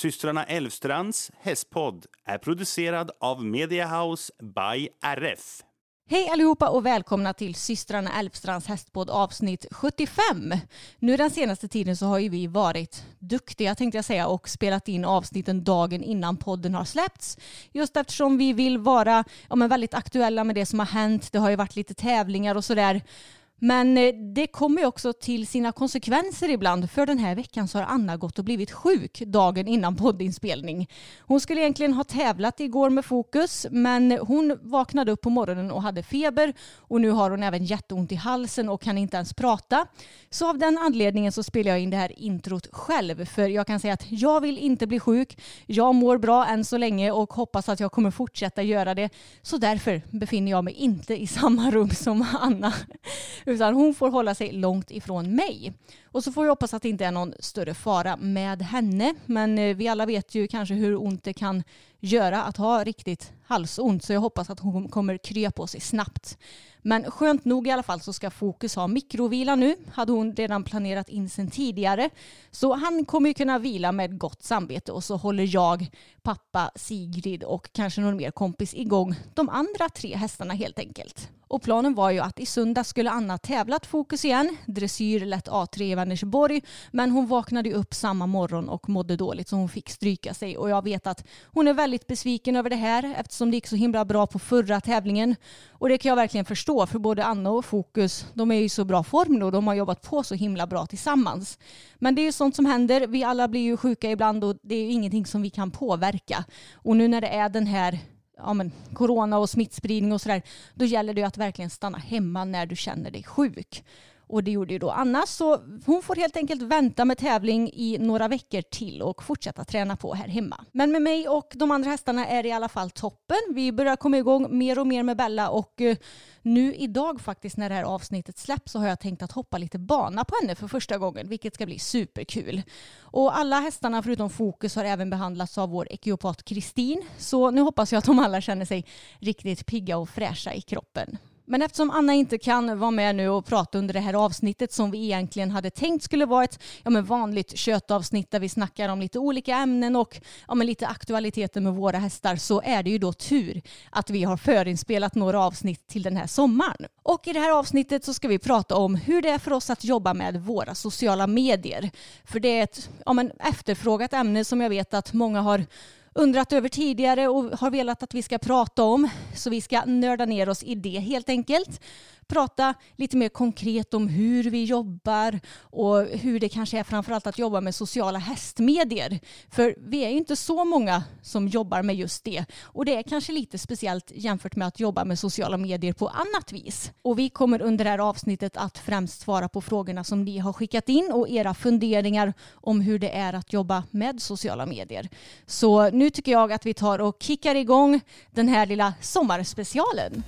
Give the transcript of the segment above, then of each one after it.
Systrarna Elvstrands hästpodd är producerad av Media House by RF. Hej allihopa och välkomna till systrarna Älvstrands hästpodd avsnitt 75. Nu den senaste tiden så har ju vi varit duktiga tänkte jag säga och spelat in avsnitten dagen innan podden har släppts. Just eftersom vi vill vara ja, men väldigt aktuella med det som har hänt. Det har ju varit lite tävlingar och sådär. Men eh, det kommer också till sina konsekvenser ibland. För den här veckan så har Anna gått och blivit sjuk dagen innan poddinspelning. Hon skulle egentligen ha tävlat igår med fokus men hon vaknade upp på morgonen och hade feber och nu har hon även jätteont i halsen och kan inte ens prata. Så av den anledningen så spelar jag in det här introt själv för jag kan säga att jag vill inte bli sjuk. Jag mår bra än så länge och hoppas att jag kommer fortsätta göra det. Så därför befinner jag mig inte i samma rum som Anna utan hon får hålla sig långt ifrån mig. Och så får vi hoppas att det inte är någon större fara med henne. Men eh, vi alla vet ju kanske hur ont det kan göra att ha riktigt halsont. Så jag hoppas att hon kommer krya på sig snabbt. Men skönt nog i alla fall så ska Fokus ha mikrovila nu. Hade hon redan planerat in sen tidigare. Så han kommer ju kunna vila med gott samvete och så håller jag, pappa, Sigrid och kanske någon mer kompis igång de andra tre hästarna helt enkelt. Och planen var ju att i söndag skulle Anna tävlat Fokus igen, dressyr lätt A3 i Vänersborg, men hon vaknade upp samma morgon och mådde dåligt så hon fick stryka sig. Och jag vet att hon är väldigt besviken över det här eftersom det gick så himla bra på förra tävlingen. Och det kan jag verkligen förstå för både Anna och Fokus de är ju i så bra form nu och de har jobbat på så himla bra tillsammans. Men det är ju sånt som händer, vi alla blir ju sjuka ibland och det är ju ingenting som vi kan påverka. Och nu när det är den här ja, men, corona och smittspridning och sådär, då gäller det ju att verkligen stanna hemma när du känner dig sjuk. Och det gjorde ju då Anna, så hon får helt enkelt vänta med tävling i några veckor till och fortsätta träna på här hemma. Men med mig och de andra hästarna är det i alla fall toppen. Vi börjar komma igång mer och mer med Bella och eh, nu idag faktiskt när det här avsnittet släpps så har jag tänkt att hoppa lite bana på henne för första gången, vilket ska bli superkul. Och alla hästarna förutom Fokus har även behandlats av vår ekiopat Kristin, så nu hoppas jag att de alla känner sig riktigt pigga och fräscha i kroppen. Men eftersom Anna inte kan vara med nu och prata under det här avsnittet som vi egentligen hade tänkt skulle vara ett ja, men vanligt köttavsnitt där vi snackar om lite olika ämnen och ja, men lite aktualiteter med våra hästar så är det ju då tur att vi har förinspelat några avsnitt till den här sommaren. Och i det här avsnittet så ska vi prata om hur det är för oss att jobba med våra sociala medier. För det är ett ja, men efterfrågat ämne som jag vet att många har undrat över tidigare och har velat att vi ska prata om. Så vi ska nörda ner oss i det helt enkelt prata lite mer konkret om hur vi jobbar och hur det kanske är framförallt att jobba med sociala hästmedier. För vi är ju inte så många som jobbar med just det och det är kanske lite speciellt jämfört med att jobba med sociala medier på annat vis. Och vi kommer under det här avsnittet att främst svara på frågorna som ni har skickat in och era funderingar om hur det är att jobba med sociala medier. Så nu tycker jag att vi tar och kickar igång den här lilla sommarspecialen.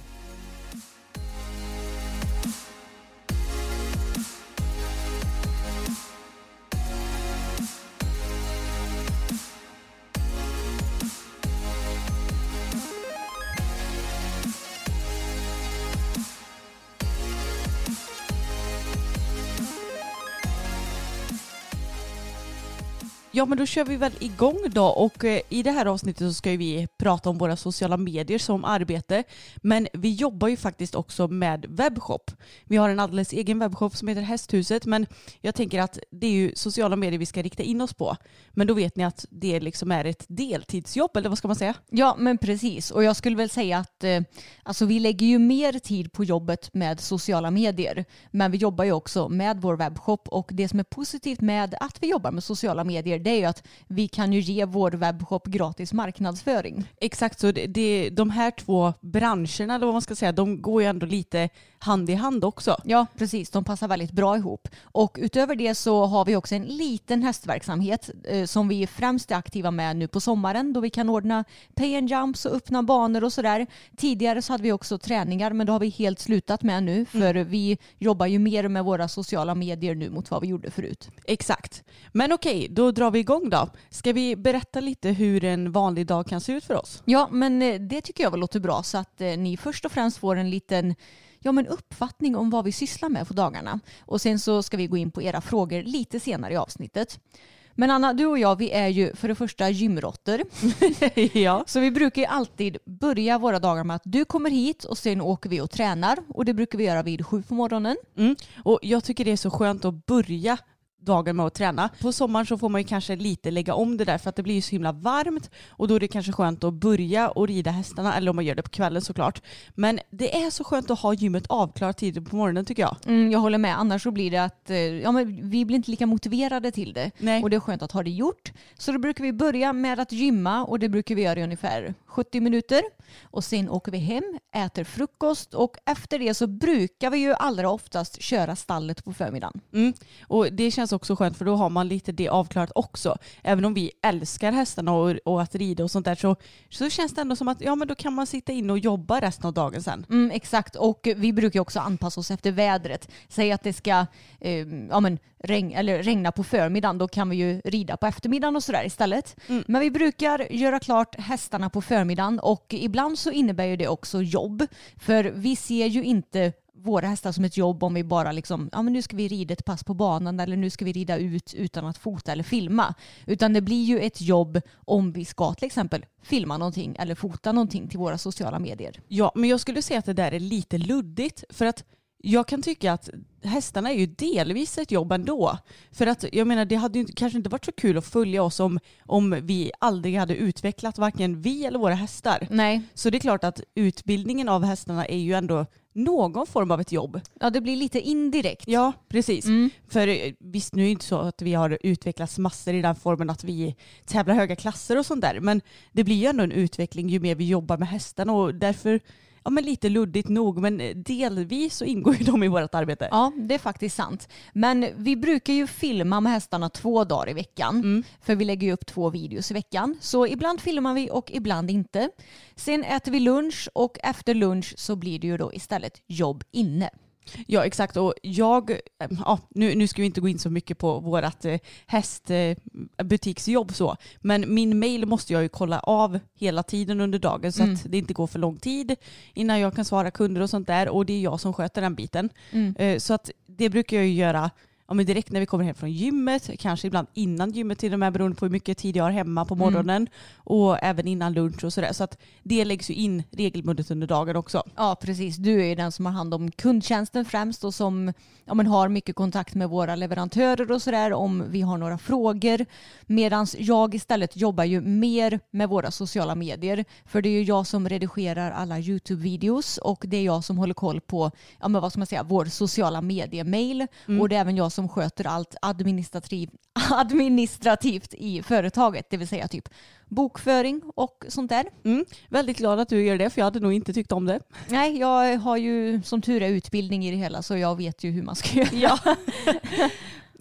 Ja men då kör vi väl igång då och eh, i det här avsnittet så ska vi prata om våra sociala medier som arbete. Men vi jobbar ju faktiskt också med webbshop. Vi har en alldeles egen webbshop som heter Hästhuset men jag tänker att det är ju sociala medier vi ska rikta in oss på. Men då vet ni att det liksom är ett deltidsjobb eller vad ska man säga? Ja men precis och jag skulle väl säga att eh, alltså, vi lägger ju mer tid på jobbet med sociala medier men vi jobbar ju också med vår webbshop och det som är positivt med att vi jobbar med sociala medier det är ju att vi kan ju ge vår webbshop gratis marknadsföring. Exakt, så det, det, de här två branscherna eller vad man ska säga, de går ju ändå lite hand i hand också. Ja, precis. De passar väldigt bra ihop. Och utöver det så har vi också en liten hästverksamhet eh, som vi främst är aktiva med nu på sommaren då vi kan ordna pay and jumps och öppna banor och sådär. Tidigare så hade vi också träningar men det har vi helt slutat med nu för mm. vi jobbar ju mer med våra sociala medier nu mot vad vi gjorde förut. Exakt. Men okej, då drar vi igång då. Ska vi berätta lite hur en vanlig dag kan se ut för oss? Ja, men eh, det tycker jag väl låter bra så att eh, ni först och främst får en liten ja, men uppfattning om vad vi sysslar med på dagarna. Och sen så ska vi gå in på era frågor lite senare i avsnittet. Men Anna, du och jag vi är ju för det första gymråttor. ja. Så vi brukar ju alltid börja våra dagar med att du kommer hit och sen åker vi och tränar. Och det brukar vi göra vid sju på morgonen. Mm. Och jag tycker det är så skönt att börja dagen med att träna. På sommaren så får man ju kanske lite lägga om det där för att det blir ju så himla varmt och då är det kanske skönt att börja och rida hästarna eller om man gör det på kvällen såklart. Men det är så skönt att ha gymmet avklarat tidigt på morgonen tycker jag. Mm, jag håller med, annars så blir det att eh, ja, men vi blir inte lika motiverade till det. Nej. Och det är skönt att ha det gjort. Så då brukar vi börja med att gymma och det brukar vi göra i ungefär 70 minuter. Och sen åker vi hem, äter frukost och efter det så brukar vi ju allra oftast köra stallet på förmiddagen. Mm. Och det känns också skönt för då har man lite det avklarat också. Även om vi älskar hästarna och, och att rida och sånt där så, så känns det ändå som att ja men då kan man sitta in och jobba resten av dagen sen. Mm, exakt och vi brukar också anpassa oss efter vädret. Säg att det ska eh, ja, men regn, eller regna på förmiddagen då kan vi ju rida på eftermiddagen och sådär istället. Mm. Men vi brukar göra klart hästarna på förmiddagen och ibland så innebär ju det också jobb. För vi ser ju inte våra hästar som ett jobb om vi bara liksom, ja men nu ska vi rida ett pass på banan eller nu ska vi rida ut utan att fota eller filma. Utan det blir ju ett jobb om vi ska till exempel filma någonting eller fota någonting till våra sociala medier. Ja, men jag skulle säga att det där är lite luddigt för att jag kan tycka att hästarna är ju delvis ett jobb ändå. För att jag menar det hade ju kanske inte varit så kul att följa oss om, om vi aldrig hade utvecklat varken vi eller våra hästar. Nej. Så det är klart att utbildningen av hästarna är ju ändå någon form av ett jobb. Ja, det blir lite indirekt. Ja, precis. Mm. För eh, visst, nu är det inte så att vi har utvecklats massor i den formen att vi tävlar höga klasser och sånt där, men det blir ju ändå en utveckling ju mer vi jobbar med hästarna och därför ja, men lite luddigt nog, men delvis så ingår ju de i vårt arbete. Ja, det är faktiskt sant. Men vi brukar ju filma med hästarna två dagar i veckan, mm. för vi lägger ju upp två videos i veckan. Så ibland filmar vi och ibland inte. Sen äter vi lunch och efter lunch så blir det ju då istället jobb inne. Ja exakt och jag, eh, ja, nu, nu ska vi inte gå in så mycket på vårt eh, hästbutiksjobb eh, så, men min mail måste jag ju kolla av hela tiden under dagen så mm. att det inte går för lång tid innan jag kan svara kunder och sånt där och det är jag som sköter den biten. Mm. Så att det brukar jag ju göra ja, men direkt när vi kommer hem från gymmet, kanske ibland innan gymmet till och med beroende på hur mycket tid jag har hemma på morgonen mm. och även innan lunch och sådär. Så att det läggs ju in regelbundet under dagen också. Ja precis, du är ju den som har hand om kundtjänsten främst och som ja, men har mycket kontakt med våra leverantörer och sådär om vi har några frågor. Medan jag istället jobbar ju mer med våra sociala medier. För det är ju jag som redigerar alla YouTube-videos och det är jag som håller koll på ja, men vad ska man säga, vår sociala mediemail mm. och det är även jag som sköter allt administrativ, administrativt i företaget, det vill säga typ bokföring och sånt där. Mm, väldigt glad att du gör det för jag hade nog inte tyckt om det. Nej, jag har ju som tur är utbildning i det hela så jag vet ju hur man ska göra. Ja.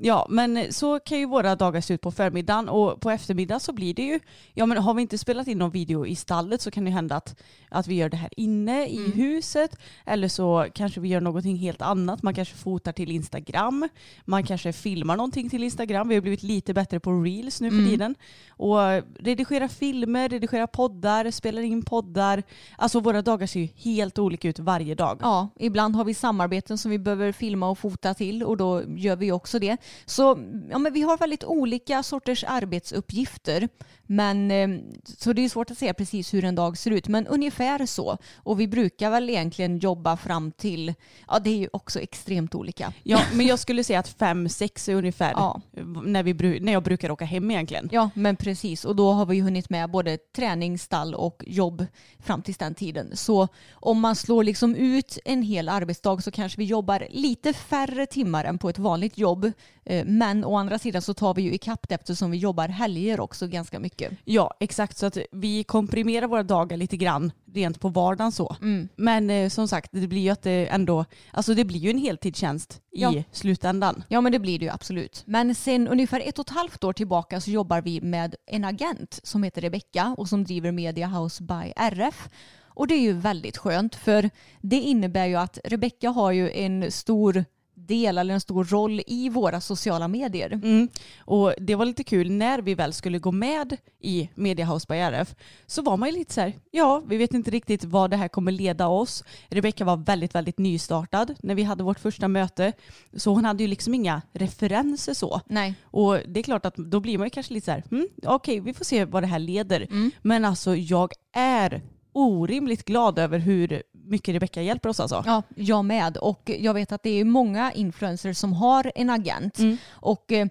Ja, men så kan ju våra dagar se ut på förmiddagen och på eftermiddagen så blir det ju, ja men har vi inte spelat in någon video i stallet så kan det hända att, att vi gör det här inne i mm. huset eller så kanske vi gör någonting helt annat. Man kanske fotar till Instagram, man kanske filmar någonting till Instagram. Vi har blivit lite bättre på reels nu för mm. tiden. Och redigera filmer, redigera poddar, spelar in poddar. Alltså våra dagar ser ju helt olika ut varje dag. Ja, ibland har vi samarbeten som vi behöver filma och fota till och då gör vi också det. Så ja, men vi har väldigt olika sorters arbetsuppgifter. Men, eh, så det är svårt att säga precis hur en dag ser ut, men ungefär så. Och vi brukar väl egentligen jobba fram till, ja det är ju också extremt olika. Ja, men jag skulle säga att fem, sex är ungefär Ja. när, vi, när jag brukar åka hem egentligen. Ja, men precis. Och då har vi ju hunnit med både träning, stall och jobb fram till den tiden. Så om man slår liksom ut en hel arbetsdag så kanske vi jobbar lite färre timmar än på ett vanligt jobb. Eh, Men å andra sidan så tar vi ju ikapp det eftersom vi jobbar helger också ganska mycket. Ja, exakt. Så att vi komprimerar våra dagar lite grann rent på vardagen så. Men eh, som sagt, det blir ju att det ändå, alltså det blir ju en heltidstjänst i Ja. slutändan. Ja men det blir det ju absolut. Men sen ungefär ett och ett halvt år tillbaka så jobbar vi med en agent som heter Rebecca och som driver Media House by RF. Och det är ju väldigt skönt för det innebär ju att Rebecca har ju en stor del eller en stor roll i våra sociala medier. Mm. Och det var lite kul när vi väl skulle gå med i Media House by RF så var man ju lite så här, ja vi vet inte riktigt vad det här kommer leda oss. Rebecka var väldigt, väldigt nystartad när vi hade vårt första möte så hon hade ju liksom inga referenser så. Nej. Och det är klart att då blir man ju kanske lite så här, mm, okej vi får se vad det här leder. Mm. Men alltså jag är orimligt glad över hur mycket Rebecka hjälper oss alltså. Ja, jag med. Och jag vet att det är många influencers som har en agent. Och eh,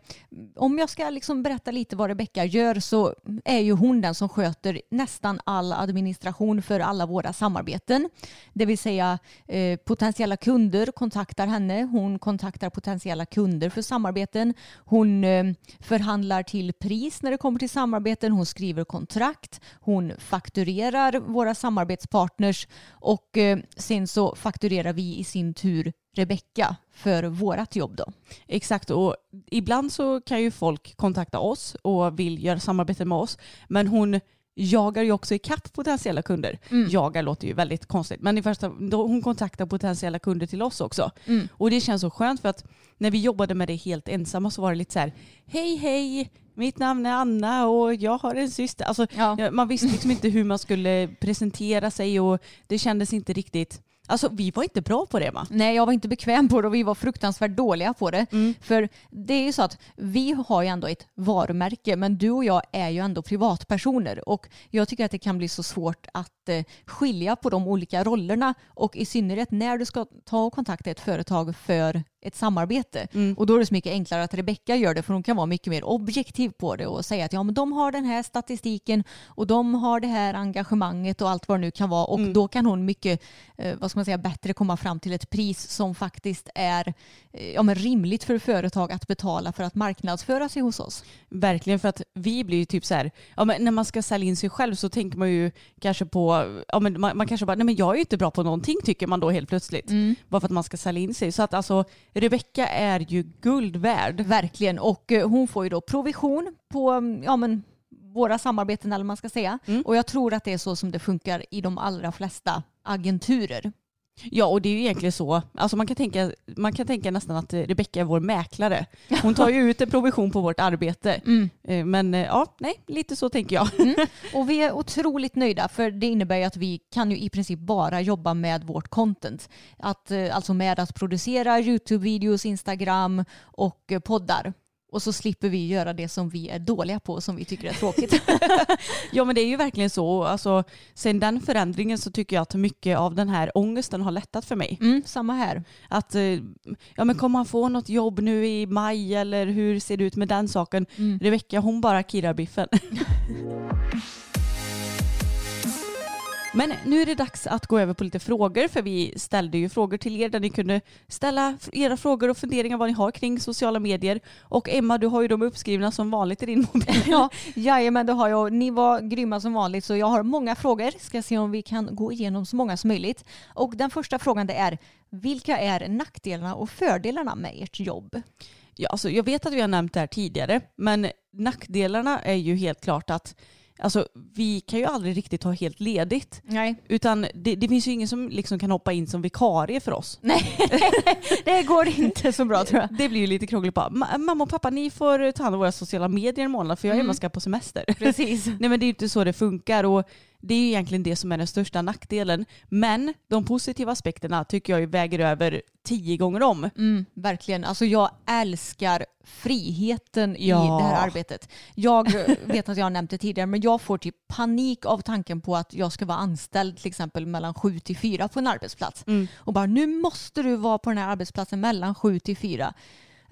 om jag ska liksom berätta lite vad Rebecca gör så är ju hon den som sköter nästan all administration för alla våra samarbeten. Det vill säga eh, potentiella kunder kontaktar henne. Hon kontaktar potentiella kunder för samarbeten. Hon eh, förhandlar till pris när det kommer till samarbeten. Hon skriver kontrakt. Hon fakturerar våra samarbetspartners och eh, sen så fakturerar vi i sin tur Rebecka för vårat jobb då. Exakt och ibland så kan ju folk kontakta oss och vill göra samarbete med oss men hon jagar ju också ikapp potentiella kunder. Jagar låter ju väldigt konstigt men i första, då hon kontaktar potentiella kunder till oss också. Och det känns så skönt för att när vi jobbade med det helt ensamma så var det lite så här hej hej mitt namn är Anna och jag har en syster. Alltså, Ja. Man visste liksom inte hur man skulle presentera sig och det kändes inte riktigt Alltså vi var inte bra på det va? Nej, jag var inte bekväm på det och vi var fruktansvärt dåliga på det. För det är ju så att vi har ju ändå ett varumärke men du och jag är ju ändå privatpersoner och jag tycker att det kan bli så svårt att eh, skilja på de olika rollerna och i synnerhet när du ska ta och kontakta ett företag för ett samarbete. Och då är det så mycket enklare att Rebecka gör det för hon kan vara mycket mer objektiv på det och säga att ja men de har den här statistiken och de har det här engagemanget och allt vad det nu kan vara och då kan hon mycket eh, vad ska man säga, bättre komma fram till ett pris som faktiskt är eh, ja, men rimligt för företag att betala för att marknadsföra sig hos oss. Verkligen för att vi blir ju typ så här, ja, men när man ska sälja in sig själv så tänker man ju kanske på, ja, men man, man kanske bara, nej men jag är ju inte bra på någonting tycker man då helt plötsligt. Bara för att man ska sälja in sig. Så att alltså Rebecka är ju guld värd. Verkligen. Och eh, hon får ju då provision på mm, ja, men, våra samarbeten eller man ska säga. Och jag tror att det är så som det funkar i de allra flesta agenturer. Ja och det är ju egentligen så, alltså man kan tänka, man kan tänka nästan att eh, Rebecka är vår mäklare. Hon tar ju ut en provision på vårt arbete. Eh, Men eh, ja, nej, lite så tänker jag. Och vi är otroligt nöjda för det innebär ju att vi kan ju i princip bara jobba med vårt content. Att, alltså med att producera YouTube-videos, Instagram och poddar. Och så slipper vi göra det som vi är dåliga på och som vi tycker är tråkigt. Ja men det är ju verkligen så. Alltså, sen den förändringen så tycker jag att mycket av den här ångesten har lättat för mig. Mm, samma här. Att, eh, ja men kommer man få något jobb nu i maj eller hur ser det ut med den saken? Rebecka hon bara kirrar biffen. Men nu är det dags att gå över på lite frågor för vi ställde ju frågor till er där ni kunde ställa era frågor och funderingar vad ni har kring sociala medier. Och Emma du har ju dem uppskrivna som vanligt i din mobil. Ja, jajamän, det har jag. Ni var grymma som vanligt så jag har många frågor. Ska se om vi kan gå igenom så många som möjligt. Och den första frågan det är vilka är nackdelarna och fördelarna med ert jobb? Ja, alltså, jag vet att vi har nämnt det här tidigare, men nackdelarna är ju helt klart att alltså, vi kan ju aldrig riktigt ha helt ledigt. Nej. Utan det, det finns ju ingen som liksom kan hoppa in som vikarie för oss. Nej, det går inte så bra tror jag. Det blir ju lite krångligt. Bara, "Ma- Mamma och pappa ni får ta hand om våra sociala medier en månad för jag och Emma ska på semester. Precis. Nej men det är ju inte så det funkar. Och det är ju egentligen det som är den största nackdelen. Men de positiva aspekterna tycker jag väger över tio gånger om. Mm, verkligen. Alltså jag älskar friheten Ja. i det här arbetet. Jag vet att jag har nämnt det tidigare men jag får typ panik av tanken på att jag ska vara anställd till exempel mellan sju till fyra på en arbetsplats. Mm. Och bara nu måste du vara på den här arbetsplatsen mellan sju till fyra.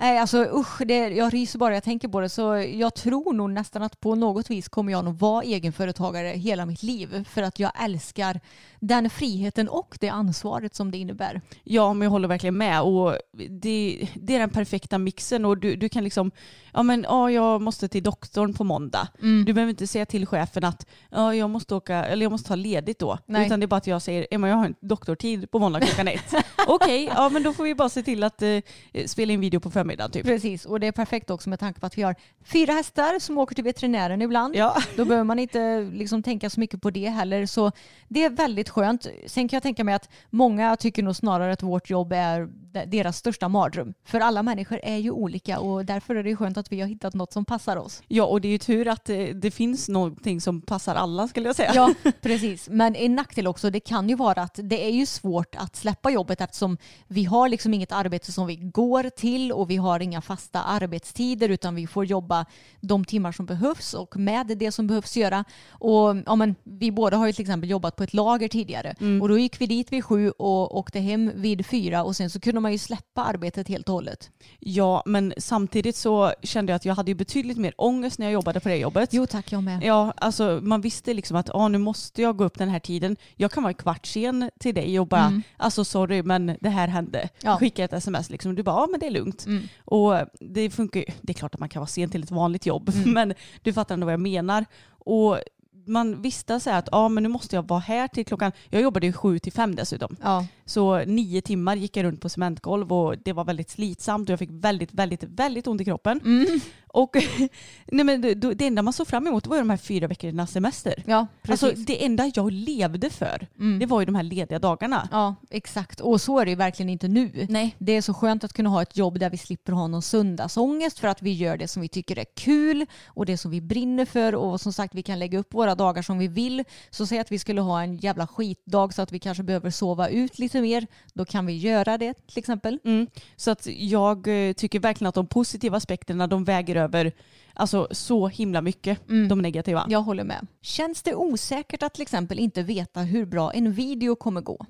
Nej, alltså usch, det, jag ryser bara jag tänker på det. Så jag tror nog nästan att på något vis kommer jag nog vara egenföretagare hela mitt liv. För att jag älskar den friheten och det ansvaret som det innebär. Ja, men jag håller verkligen med. Och det, det är den perfekta mixen och du, du kan liksom, ja men ja, jag måste till doktorn på måndag. Mm. Du behöver inte säga till chefen att ja, jag måste åka, eller jag måste ta ledigt då. Nej. Utan det är bara att jag säger, Emma jag har en doktortid på måndag klockan ett. Okej, ja men då får vi bara se till att eh, spela in video på förmiddagen typ. Precis, och det är perfekt också med tanke på att vi har fyra hästar som åker till veterinären ibland. Ja. Då behöver man inte liksom tänka så mycket på det heller. Så det är väldigt skönt. Sen kan jag tänka mig att många tycker nog snarare att vårt jobb är de- deras största mardröm. För alla människor är ju olika och därför är det skönt att vi har hittat något som passar oss. ja, och det är ju tur att det, det finns någonting som passar alla skulle jag säga. Ja, precis. Men en nackdel också, det kan ju vara att det är ju svårt att släppa jobbet eftersom vi har liksom inget arbete som vi går till och vi har inga fasta arbetstider utan vi får jobba de timmar som behövs och med det som behövs göra. Och ja, men, vi båda har ju till exempel jobbat på ett lager tidigare och då gick vi dit vid sju och åkte hem vid fyra och sen så kunde man ju släppa arbetet helt och hållet. Ja, men samtidigt så kände jag att jag hade ju betydligt mer ångest när jag jobbade på det jobbet. Jo tack, jag med. Ja, alltså man visste liksom att ah, nu måste jag gå upp den här tiden. Jag kan vara kvart sen till dig och bara, Mm. alltså sorry men det här hände. Ja. Skicka ett sms liksom. Du bara, ja men det är lugnt. Mm. Och det funkar ju, det är klart att man kan vara sen till ett vanligt jobb, Mm. men du fattar ändå vad jag menar. Och man visste så att ah, men nu måste jag vara här till klockan, jag jobbade ju sju till fem dessutom. Ja. Så nio timmar gick jag runt på cementgolv och det var väldigt slitsamt och jag fick väldigt, väldigt, väldigt ont i kroppen. Mm. Och nej men det, det enda man såg fram emot var ju de här fyra veckornas semester. Ja, precis. Alltså det enda jag levde för, Mm. det var ju de här lediga dagarna. Ja, exakt. Och så är det ju verkligen inte nu. Nej. Det är så skönt att kunna ha ett jobb där vi slipper ha någon söndagsångest för att vi gör det som vi tycker är kul och det som vi brinner för och som sagt vi kan lägga upp våra dagar som vi vill. Så säg att vi skulle ha en jävla skitdag så att vi kanske behöver sova ut lite mer. Då kan vi göra det till exempel. Mm. Så att jag eh, tycker verkligen att de positiva aspekterna de väger över alltså, så himla mycket, de negativa. Jag håller med. Känns det osäkert att till exempel inte veta hur bra en video kommer gå?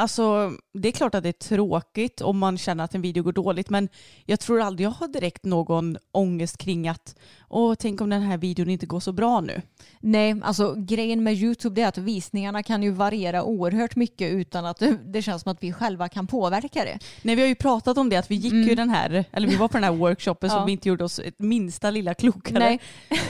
Alltså det är klart att det är tråkigt om man känner att en video går dåligt men jag tror aldrig jag har direkt någon ångest kring att åh tänk om den här videon inte går så bra nu. Nej, alltså grejen med YouTube är att visningarna kan ju variera oerhört mycket utan att det, känns som att vi själva kan påverka det. Nej, vi har ju pratat om det att vi gick ju den här, eller vi var på den här workshopen Mm. Ja. som vi inte gjorde oss ett minsta lilla klokare. Nej.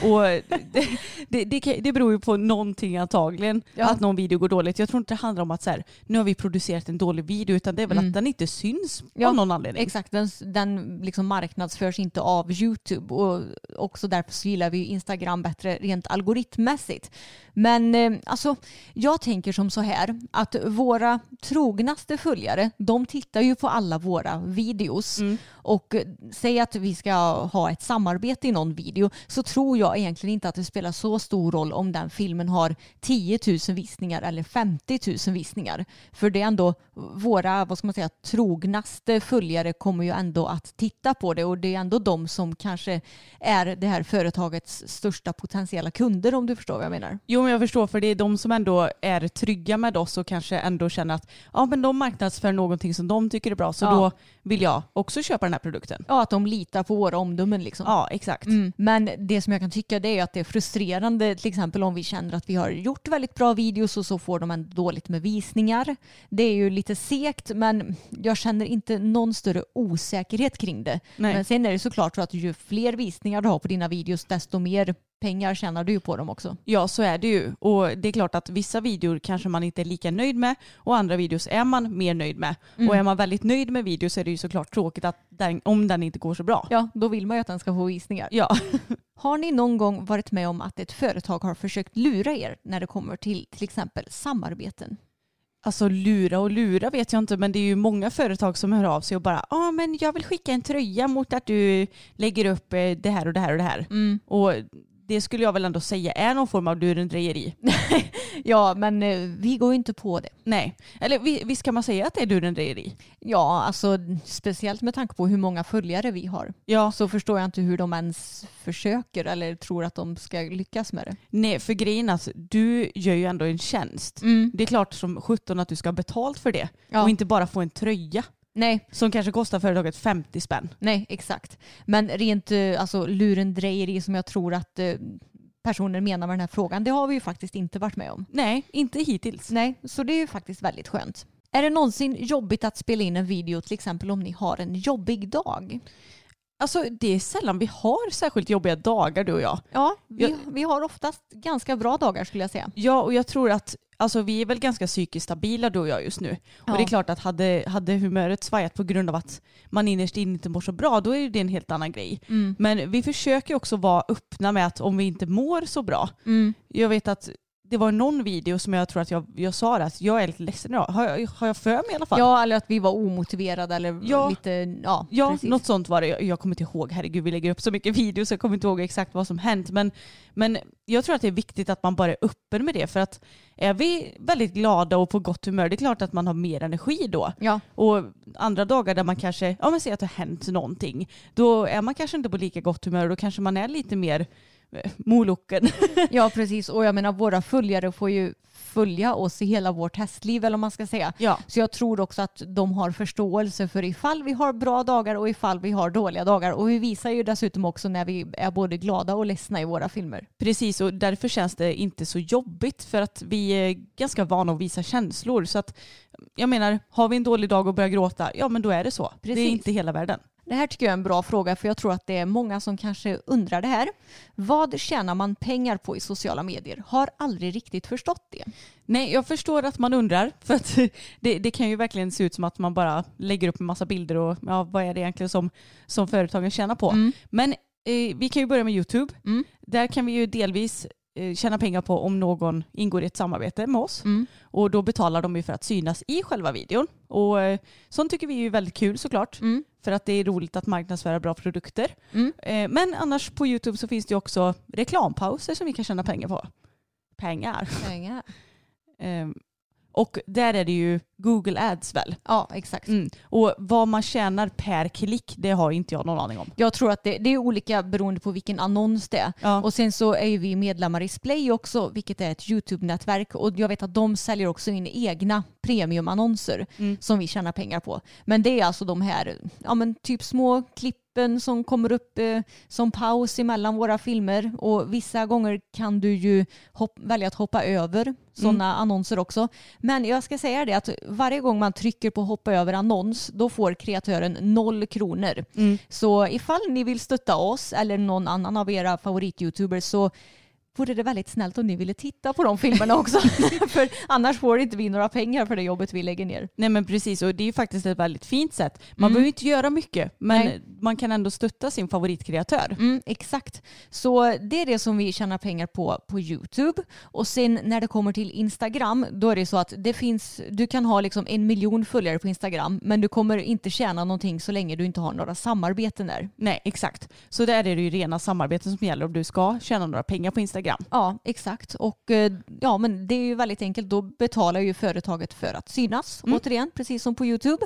Och det, det, det, det beror ju på någonting antagligen, Ja. att någon video går dåligt. Jag tror inte det handlar om att så här, nu har vi producerat en dålig video utan det är väl Mm. att den inte syns Ja, av någon anledning. Exakt, den, den liksom marknadsförs inte av YouTube och också därför så gillar vi Instagram bättre rent algoritmmässigt. Men eh, alltså, jag tänker som så här att våra trognaste följare, de tittar ju på alla våra videos och eh, säg att vi ska ha ett samarbete i någon video så tror jag egentligen inte att det spelar så stor roll om den filmen har 10 000 visningar eller 50 000 visningar. För det är ändå våra, vad ska man säga, trognaste följare kommer ju ändå att titta på det och det är ändå de som kanske är det här företagets största potentiella kunder om du förstår vad jag menar. Jo men jag förstår för det är de som ändå är trygga med oss och kanske ändå känner att ja men de marknadsför någonting som de tycker är bra så Ja. då vill jag också köpa den här produkten. Ja, att de litar på våra omdömen liksom. Ja exakt. Mm. Men det som jag kan tycka det är att det är frustrerande till exempel om vi känner att vi har gjort väldigt bra videos och så får de ändå dåligt med visningar. Det är ju lite segt men jag känner inte någon större osäkerhet kring det. Nej. Men sen är det såklart så att ju fler visningar du har på dina videos desto mer pengar tjänar du på dem också. Ja så är det ju. Och det är klart att vissa videor kanske man inte är lika nöjd med och andra videos är man mer nöjd med. Och är man väldigt nöjd med video så är det ju såklart tråkigt att den, om den inte går så bra. Ja, då vill man ju att den ska få visningar. Ja. Har ni någon gång varit med om att ett företag har försökt lura er när det kommer till till exempel samarbeten? Alltså lura och lura vet jag inte men det är ju många företag som hör av sig och bara ja men jag vill skicka en tröja mot att du lägger upp eh, det här och det här och det här. Och det skulle jag väl ändå säga är någon form av lurendrejeri. Ja, men eh, vi går ju inte på det. Nej, eller vi- visst kan man säga att det är lurendrejeri? Ja, alltså speciellt med tanke på hur många följare vi har. Ja, Så förstår jag inte hur de ens försöker eller tror att de ska lyckas med det. nej för grejen är att du gör ju ändå en tjänst. Det är klart som 17 att du ska ha betalt för det Ja. och inte bara få en tröja Nej, som kanske kostar företaget 50 spänn. nej, exakt. Men rent eh, alltså, lurendrejeri som jag tror att eh, personer menar med den här frågan, det har vi ju faktiskt inte varit med om. Nej, inte hittills. Nej, så det är ju faktiskt väldigt skönt. Är det någonsin jobbigt att spela in en video till exempel om ni har en jobbig dag? Alltså det är sällan vi har särskilt jobbiga dagar du och jag. Ja, vi, Jag- vi har oftast ganska bra dagar skulle jag säga. Ja och jag tror att alltså, vi är väl ganska psykiskt stabila du och jag just nu. Ja. Och det är klart att hade, hade humöret svajat på grund av att man innerst inne inte mår så bra då är det en helt annan grej. Mm. Men vi försöker också vara öppna med att om vi inte mår så bra. Mm. Jag vet att det var någon video som jag tror att jag, jag sa det, att jag är lite ledsen idag. Har jag, har jag för mig i alla fall? Ja, eller att vi var omotiverade eller Ja. lite, ja, Ja, precis. något sånt var det. Jag- Jag kommer inte ihåg, herregud vi lägger upp så mycket videos så jag kommer inte ihåg exakt vad som hänt. Men, men jag tror att det är viktigt att man bara är öppen med det för att är vi väldigt glada och på gott humör, det är klart att man har mer energi då. Ja, Och andra dagar där man kanske, ja men säger att det har hänt någonting, då är man kanske inte på lika gott humör och då kanske man är lite mer moloken. ja, precis. Och jag menar, våra följare får ju följa oss i hela vårt hästliv eller vad man ska säga. Ja. Så jag tror också att de har förståelse för ifall vi har bra dagar och ifall vi har dåliga dagar. Och vi visar ju dessutom också när vi är både glada och ledsna i våra filmer. Precis, och därför känns det inte så jobbigt för att vi är ganska vana att visa känslor. Så att, jag menar, har vi en dålig dag och börjar gråta, ja men då är det så. Det Precis. är inte hela världen. Det här tycker jag är en bra fråga för jag tror att det är många som kanske undrar det här. Vad tjänar man pengar på i sociala medier? Har aldrig riktigt förstått det. Nej, jag förstår att man undrar. För att det, det kan ju verkligen se ut som att man bara lägger upp en massa bilder och ja, vad är det egentligen som, som företagen tjänar på. Men eh, vi kan ju börja med YouTube. Mm. Där kan vi ju delvis tjäna pengar på om någon ingår i ett samarbete med oss. Mm. Och då betalar de ju för att synas i själva videon. Och eh, sånt tycker vi är väldigt kul såklart. Mm. För att det är roligt att marknadsföra bra produkter. Mm. Eh, men annars på YouTube så finns det ju också reklampauser som vi kan tjäna pengar på. Pengar. Pengar. Och där är det ju Google Ads väl? Ja, exakt. Mm. Och vad man tjänar per klick, det har inte jag någon aning om. Jag tror att det, det är olika beroende på vilken annons det är. Ja. Och sen så är ju vi medlemmar i Splay också, vilket är ett YouTube-nätverk. Och jag vet att de säljer också in egna premiumannonser Mm. som vi tjänar pengar på. Men det är alltså de här, ja men typ små klippen som kommer upp eh, som paus emellan våra filmer. Och vissa gånger kan du ju hopp, välja att hoppa över sådana annonser också. Men jag ska säga det att varje gång man trycker på hoppa över annons då får kreatören noll kronor. Så ifall ni vill stötta oss eller någon annan av era favorit-youtubers så vore det väldigt snällt om ni ville titta på de filmerna också. för annars får inte vi några pengar för det jobbet vi lägger ner. Nej men precis, och det är ju faktiskt ett väldigt fint sätt. Man Mm. behöver inte göra mycket, men Nej. man kan ändå stötta sin favoritkreatör. Mm, exakt. Så det är det som vi tjänar pengar på på YouTube. Och sen när det kommer till Instagram, då är det så att det finns, du kan ha liksom en miljon följare på Instagram, men du kommer inte tjäna någonting så länge du inte har några samarbeten där. Nej, exakt. Så där är det ju rena samarbeten som gäller om du ska tjäna några pengar på Instagram. Ja, exakt. Och eh, ja, men det är ju väldigt enkelt. Då betalar ju företaget för att synas, återigen, precis som på YouTube.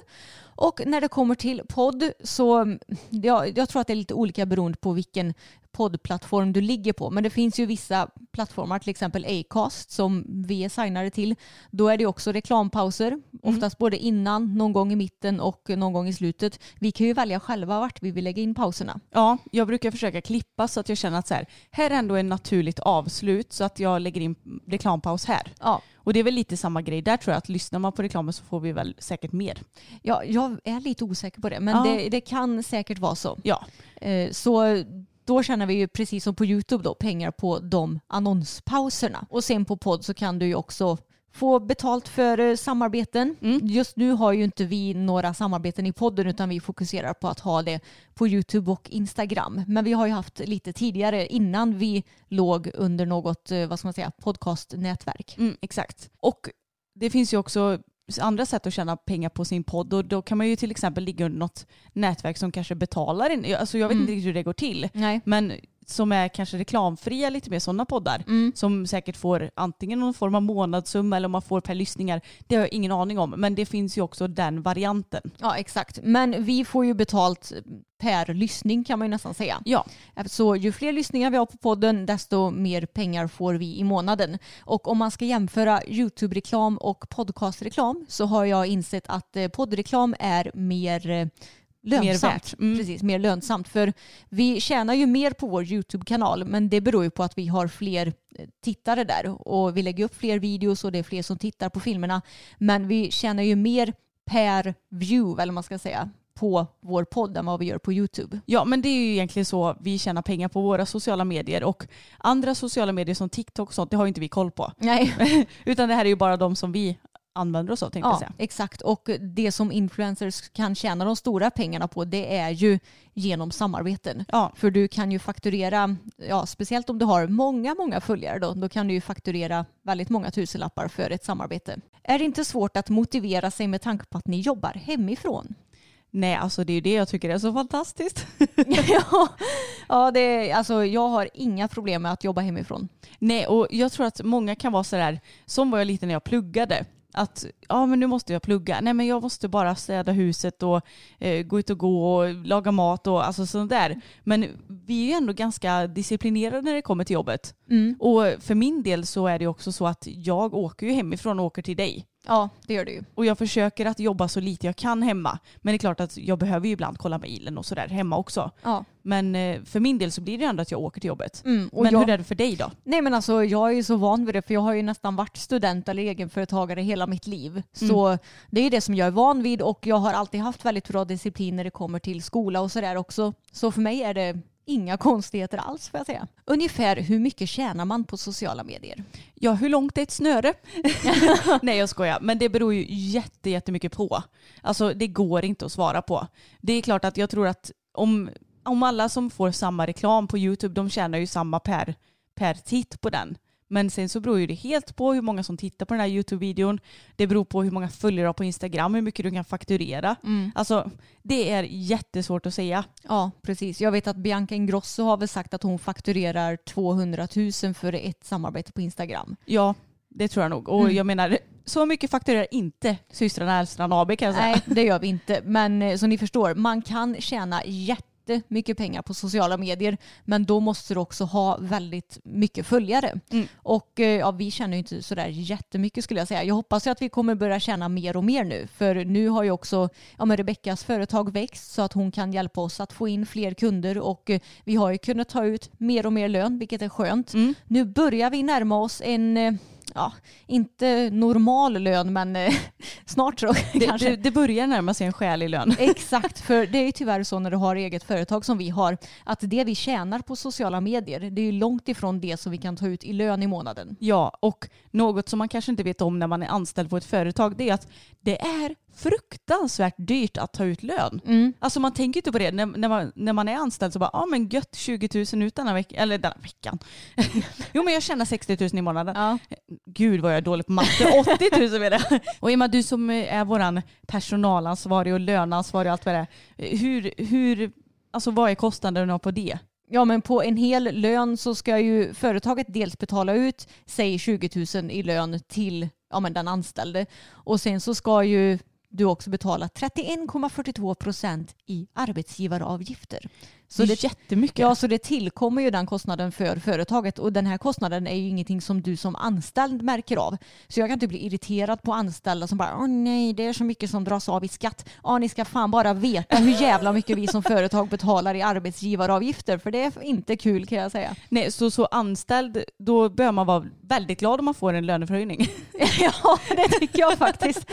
Och när det kommer till podd så, mm, ja, jag tror att det är lite olika beroende på vilken poddplattform du ligger på. Men det finns ju vissa plattformar, till exempel Acast som vi är signade till. Då är det också reklampauser, oftast både innan, någon gång i mitten och någon gång i slutet. Vi kan ju välja själva vart vi vill lägga in pauserna. Ja, jag brukar försöka klippa så att jag känner att så här, här är ändå ett naturligt avslut så att jag lägger in reklampaus här. Ja, Och det är väl lite samma grej där tror jag, att lyssnar man på reklamen så får vi väl säkert mer. Ja, jag är lite osäker på det, men Ja. det, det kan säkert vara så. Ja, Eh, Så då tjänar vi ju precis som på YouTube då pengar på de annonspauserna. Och sen på podd så kan du ju också få betalt för eh, samarbeten. Just nu har ju inte vi några samarbeten i podden utan vi fokuserar på att ha det på YouTube och Instagram. Men vi har ju haft lite tidigare innan vi låg under något, eh, vad ska man säga, podcastnätverk. mm, exakt. Och det finns ju också andra sätt att tjäna pengar på sin podd och då kan man ju till exempel ligga under något nätverk som kanske betalar en. Alltså jag vet inte riktigt hur det går till. Nej. Men som är kanske reklamfria, lite mer sådana poddar. Som säkert får antingen någon form av månadssumma eller om man får per lyssningar. Det har jag ingen aning om. Men det finns ju också den varianten. Ja exakt. Men vi får ju betalt per lyssning kan man ju nästan säga. Ja, Så ju fler lyssningar vi har på podden desto mer pengar får vi i månaden. Och om man ska jämföra YouTube-reklam och podcastreklam så har jag insett att eh, poddreklam är mer eh, lönsamt. Mer värt. Mm. Precis, mer lönsamt. För vi tjänar ju mer på vår YouTube-kanal men det beror ju på att vi har fler eh, tittare där och vi lägger upp fler videos och det är fler som tittar på filmerna. Men vi tjänar ju mer per view, eller vad man ska säga, på vår podd än vad vi gör på YouTube. Ja men det är ju egentligen så vi tjänar pengar på våra sociala medier och andra sociala medier som TikTok och sånt det har ju inte vi koll på. Nej, Utan det här är ju bara de som vi använder oss av tänkte jag Ja, säga. exakt. Och det som influencers kan tjäna de stora pengarna på det är ju genom samarbeten. Ja. För du kan ju fakturera, ja, speciellt om du har många, många följare då, då kan du ju fakturera väldigt många tusenlappar för ett samarbete. Är det inte svårt att motivera sig med tanke på att ni jobbar hemifrån? Nej alltså det är ju det jag tycker är så fantastiskt. ja, ja det, är- alltså, jag har inga problem med att jobba hemifrån. Nej och jag tror att många kan vara sådär, som var jag lite när jag pluggade. Att ja men nu måste jag plugga. Nej men jag måste bara städa huset och eh, gå ut och gå och laga mat och alltså sånt där. Men vi är ju ändå ganska disciplinerade när det kommer till jobbet. Och för min del så är det också så att jag åker ju hemifrån och åker till dig. Ja, det gör du ju. Och jag försöker att jobba så lite jag kan hemma. Men det är klart att jag behöver ju ibland kolla mejlen och sådär hemma också. Ja. Men eh, för min del så blir det ändå att jag åker till jobbet. Mm, Men jag- hur är det för dig då? Nej men alltså jag är ju så van vid det för jag har ju nästan varit student eller egenföretagare hela mitt liv. Så det är ju det som jag är van vid och jag har alltid haft väldigt bra disciplin när det kommer till skola och sådär också. Så för mig är det inga konstigheter alls får jag säga. Ungefär hur mycket tjänar man på sociala medier? Ja, hur långt är ett snöre? Nej, jag skojar. Men det beror ju jätte, jättemycket på. Alltså, det går inte att svara på. Det är klart att jag tror att om, om alla som får samma reklam på YouTube, de tjänar ju samma per, per titt på den. Men sen så beror ju det helt på hur många som tittar på den här YouTube-videon. Det beror på hur många följare du har på Instagram, hur mycket du kan fakturera. Alltså, det är jättesvårt att säga. Ja, precis. Jag vet att Bianca Ingrosso har väl sagt att hon fakturerar 200 000 för ett samarbete på Instagram. Ja, det tror jag nog. Och jag menar, så mycket fakturerar inte systrarna Elstrand AB kan jag säga. Nej, det gör vi inte. Men eh, som ni förstår, man kan tjäna jättemycket pengar på sociala medier. Men då måste du också ha väldigt mycket följare. Mm. Och eh, ja, vi tjänar ju inte sådär jättemycket skulle jag säga. Jag hoppas ju att vi kommer börja tjäna mer och mer nu. För nu har ju också ja, men Rebeckas företag växt så att hon kan hjälpa oss att få in fler kunder. Och eh, vi har ju kunnat ta ut mer och mer lön, vilket är skönt. Nu börjar vi närma oss en eh, Ja, inte normal lön men eh, snart så Det, kanske. det, det börjar närma sig en skälig lön. Exakt, för det är ju tyvärr så när du har eget företag som vi har att det vi tjänar på sociala medier det är ju långt ifrån det som vi kan ta ut i lön i månaden. Ja, och något som man kanske inte vet om när man är anställd på ett företag det är att det är fruktansvärt dyrt att ta ut lön. Alltså man tänker inte på det. När, när, man, när man är anställd så bara, ja men gött 20 000 ut denna veckan. Eller denna veckan. jo men jag tjänar 60 000 i månaden. Ja. Gud vad jag är dålig på matte. 80 000 menar jag. Och Emma, du som är våran personalansvarig och löneansvarig och allt vad det är. Hur, hur, alltså vad är kostnaderna på det? Ja men på en hel lön så ska ju företaget dels betala ut säg 20 000 i lön till ja, men den anställde och sen så ska ju du också betala 31,42 procent i arbetsgivaravgifter. Så det det, jättemycket. Ja, så det tillkommer ju den kostnaden för företaget och den här kostnaden är ju ingenting som du som anställd märker av. Så jag kan inte bli irriterad på anställda som bara åh nej, det är så mycket som dras av i skatt. Ja, ni ska fan bara veta hur jävla mycket vi som företag betalar i arbetsgivaravgifter för det är inte kul kan jag säga. Nej, så, så anställd, då bör man vara väldigt glad om man får en löneförhöjning. ja, det tycker jag faktiskt.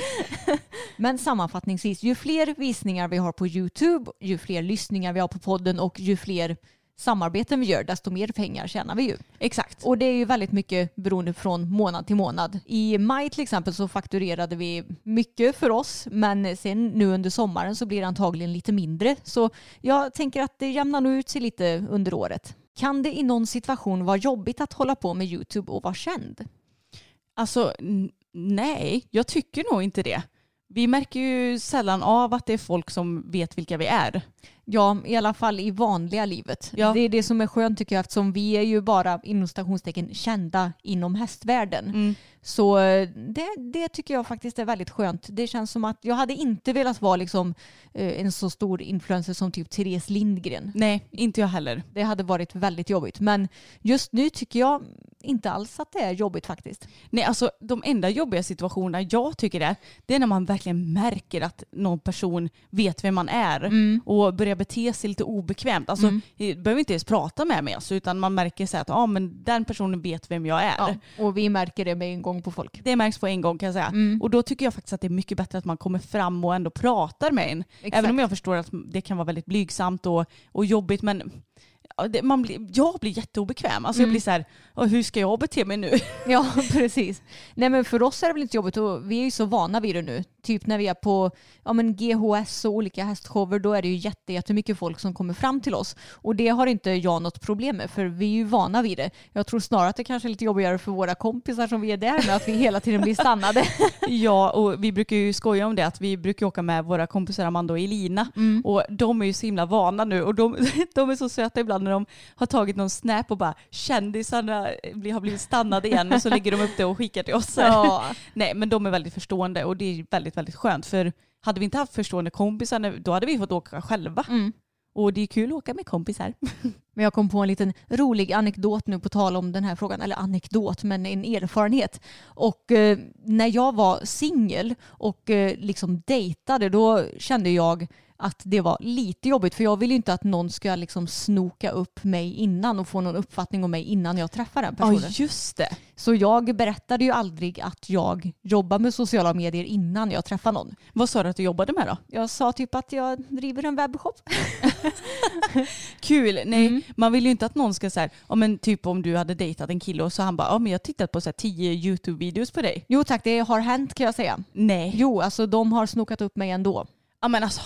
Men sammanfattningsvis, ju fler visningar vi har på YouTube, ju fler lyssningar vi har på podden och ju fler samarbeten vi gör, desto mer pengar tjänar vi ju. Exakt. Och det är ju väldigt mycket beroende från månad till månad. I maj till exempel så fakturerade vi mycket för oss men sen nu under sommaren så blir det antagligen lite mindre. Så jag tänker att det jämnar nog ut sig lite under året. Kan det i någon situation vara jobbigt att hålla på med YouTube och vara känd? Alltså nej, jag tycker nog inte det. Vi märker ju sällan av att det är folk som vet vilka vi är. Ja, i alla fall i vanliga livet. Ja. Det är det som är skönt tycker jag eftersom vi är ju bara inom stationstecken kända inom hästvärlden. Mm. Så eh, det, det tycker jag faktiskt är väldigt skönt. Det känns som att jag hade inte velat vara liksom, eh, en så stor influencer som typ Therese Lindgren. Nej, inte jag heller. Det hade varit väldigt jobbigt. Men just nu tycker jag inte alls att det är jobbigt faktiskt. Nej, alltså de enda jobbiga situationerna jag tycker är, det är när man verkligen märker att någon person vet vem man är och börjar bete sig lite obekvämt. Alltså, det behöver inte ens prata med mig, alltså, utan man märker så att ah, men den personen vet vem jag är. Ja. Och vi märker det med en gång på folk. Det märks på en gång kan jag säga. Och då tycker jag faktiskt att det är mycket bättre att man kommer fram och ändå pratar med en. Exakt. Även om jag förstår att det kan vara väldigt blygsamt och, och jobbigt men man blir, jag blir jätteobekväm. Alltså jag blir så här, "Åh, hur ska jag bete mig nu? Ja, precis. Nej men för oss är det väl inte jobbigt och vi är ju så vana vid det nu. Typ när vi är på ja, men GHS och olika hästshower då är det ju jätte, jättemycket folk som kommer fram till oss. Och det har inte jag något problem med för vi är ju vana vid det. Jag tror snarare att det kanske är lite jobbigare för våra kompisar som vi är där med att vi hela tiden blir stannade. Ja, och vi brukar ju skoja om det att vi brukar åka med våra kompisar Amanda och Elina och de är ju så himla vana nu och de, de är så söta ibland när de har tagit någon snap och bara kändisarna blir- har blivit stannade igen och så lägger de upp det och skickar till oss. Ja. Nej, men de är väldigt förstående och det är väldigt, väldigt skönt för hade vi inte haft förstående kompisar då hade vi fått åka själva. Mm. Och det är kul att åka med kompisar. Men jag kom på en liten rolig anekdot nu på tal om den här frågan. Eller anekdot, men en erfarenhet. Och eh, när jag var singel och eh, liksom dejtade då kände jag att det var lite jobbigt för jag vill ju inte att någon ska liksom snoka upp mig innan och få någon uppfattning om mig innan jag träffar den Ja, personen. just det. Så jag berättade ju aldrig att jag jobbar med sociala medier innan jag träffar någon. Vad sa du att du jobbade med då? Jag sa typ att jag driver en webbshop. Kul. Nej, Mm. man vill ju inte att någon ska säga, ja men typ om du hade dejtat en kille och så han bara, ja men jag har tittat på så här tio YouTube-videos på dig. Jo tack, det har hänt kan jag säga. Nej. Jo, alltså de har snokat upp mig ändå. Ja men alltså,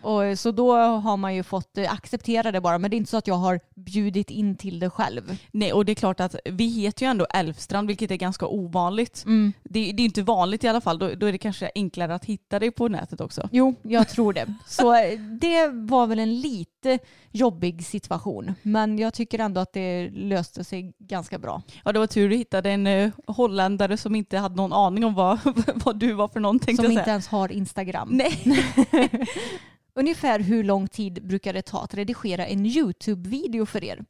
Och, så då har man ju fått eh, acceptera det bara. Men det är inte så att jag har bjudit in till det själv. nej och det är klart att vi heter ju ändå Älvstrand vilket är ganska ovanligt. Det, det är inte vanligt i alla fall, då, då är det kanske enklare att hitta dig på nätet också. Jo, jag tror det. Så eh, det var väl en lite jobbig situation. Men jag tycker ändå att det löste sig ganska bra. Ja det var tur du hittade en uh, holländare som inte hade någon aning om vad, vad du var för någonting. Som inte ens har Instagram. Nej. Ungefär hur lång tid brukar det ta att redigera en YouTube-video för er?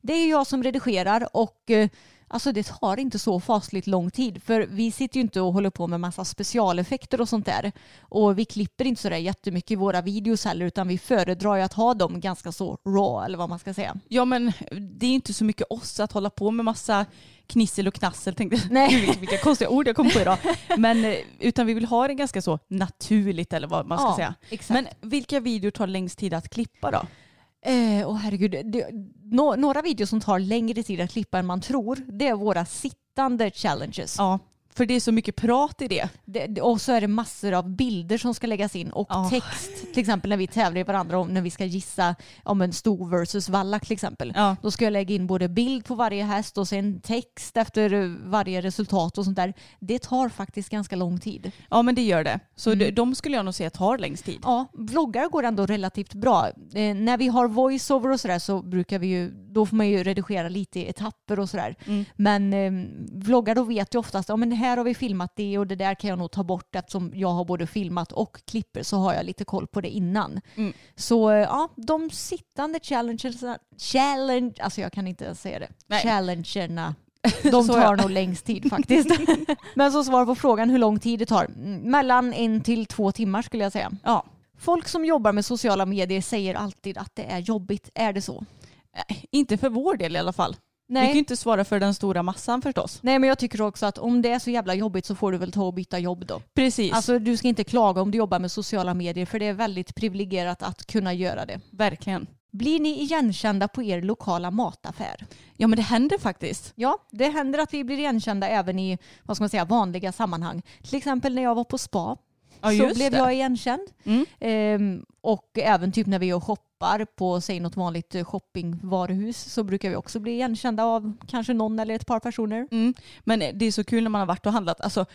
Det är jag som redigerar och eh, alltså det tar inte så fasligt lång tid för vi sitter ju inte och håller på med massa specialeffekter och sånt där. Och vi klipper inte sådär jättemycket i våra videos heller utan vi föredrar ju att ha dem ganska så raw eller vad man ska säga. Ja men det är inte så mycket oss att hålla på med massa knissel och knassel tänkte jag. Nej. Gud, vilka- vilka konstiga ord jag kom på idag. Men eh, utan vi vill ha det ganska så naturligt eller vad man ska Ja, säga. exakt. Men vilka videor tar längst tid att klippa då? Eh, åh herregud, det, no, några videos som tar längre tid att klippa än man tror det är våra sittande challenges. Ja, för det är så mycket prat i det. Det, och så är det massor av bilder som ska läggas in och Ja. text. Till exempel när vi tävlar i varandra om när vi ska gissa om en sto versus vallack till exempel. Ja. Då ska jag lägga in både bild på varje häst och sen text efter varje resultat och sånt där. Det tar faktiskt ganska lång tid. Ja men det gör det. Så de, de skulle jag nog säga tar längst tid. Ja, vloggar går ändå relativt bra. Eh, när vi har voiceover och sådär så brukar vi ju, då får man ju redigera lite i etapper och sådär. Men eh, vloggar då vet jag oftast, ja men här har vi filmat det och det där kan jag nog ta bort eftersom jag har både filmat och klipper så har jag lite koll på det innan. Så eh, ja, de sittande challenges, challenge, alltså jag kan inte ens säga det, Nej. challengerna de tar nog längst tid faktiskt. Men så svar på frågan hur lång tid det tar. Mm, Mellan en till två timmar skulle jag säga. Ja. Folk som jobbar med sociala medier säger alltid att det är jobbigt. Är det så? Nej, Inte för vår del i alla fall. Vi kan ju Nej. inte svara för den stora massan förstås. Nej men jag tycker också att om det är så jävla jobbigt så får du väl ta och byta jobb då. Precis, Alltså du ska inte klaga om du jobbar med sociala medier för det är väldigt privilegierat att kunna göra det. verkligen. Blir ni igenkända på er lokala mataffär? Ja men det händer faktiskt. Ja, det händer att vi blir igenkända även i vad ska man säga, vanliga sammanhang. Till exempel när jag var på spa Ja, så blev det. jag igenkänd. Mm. Ehm, och även typ när vi är och shoppar shoppar på säg något vanligt eh, shoppingvaruhus så brukar vi också bli igenkända av kanske någon eller ett par personer. Mm. Men det är så kul när man har varit och handlat. Alltså,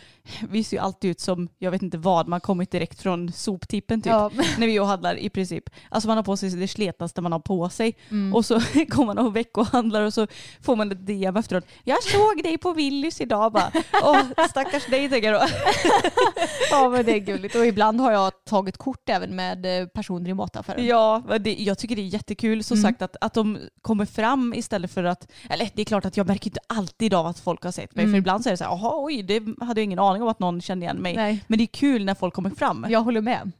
vi ser ju alltid ut som, jag vet inte vad, man kommit direkt från soptippen typ. Ja. När vi och handlar i princip. Alltså man har på sig det sletnaste man har på sig. Och så kommer man och veckohandlar och så får man ett DM efteråt. Jag såg dig på Willys idag bara. Åh, stackars dig tänker jag då. ja men det är gulligt och ibland har jag tagit kort även med eh, personer i mataffären. Ja, det, jag tycker det är jättekul som sagt att, att de kommer fram istället för att, eller det är klart att jag märker inte alltid av att folk har sett mig för ibland så är det så här, jaha oj, det hade jag ingen aning om att någon kände igen mig. Nej. Men det är kul när folk kommer fram. Jag håller med.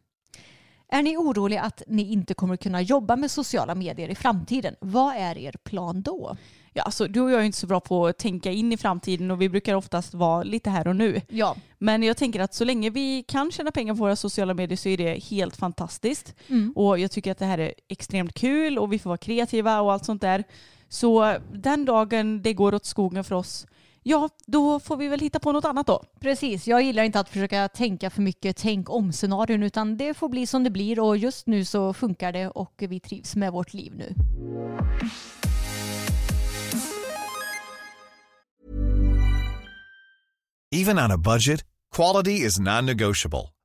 Är ni oroliga att ni inte kommer kunna jobba med sociala medier i framtiden? Vad är er plan då? Ja, alltså, du och jag är inte så bra på att tänka in i framtiden och vi brukar oftast vara lite här och nu. Ja, Men jag tänker att så länge vi kan tjäna pengar på våra sociala medier så är det helt fantastiskt. Mm. Och jag tycker att det här är extremt kul och vi får vara kreativa och allt sånt där. Så den dagen det går åt skogen för oss, ja då får vi väl hitta på något annat då. precis. Jag gillar inte att försöka tänka för mycket tänk om scenarion utan det får bli som det blir och just nu så funkar det och vi trivs med vårt liv nu. Even on a budget, quality is non-negotiable.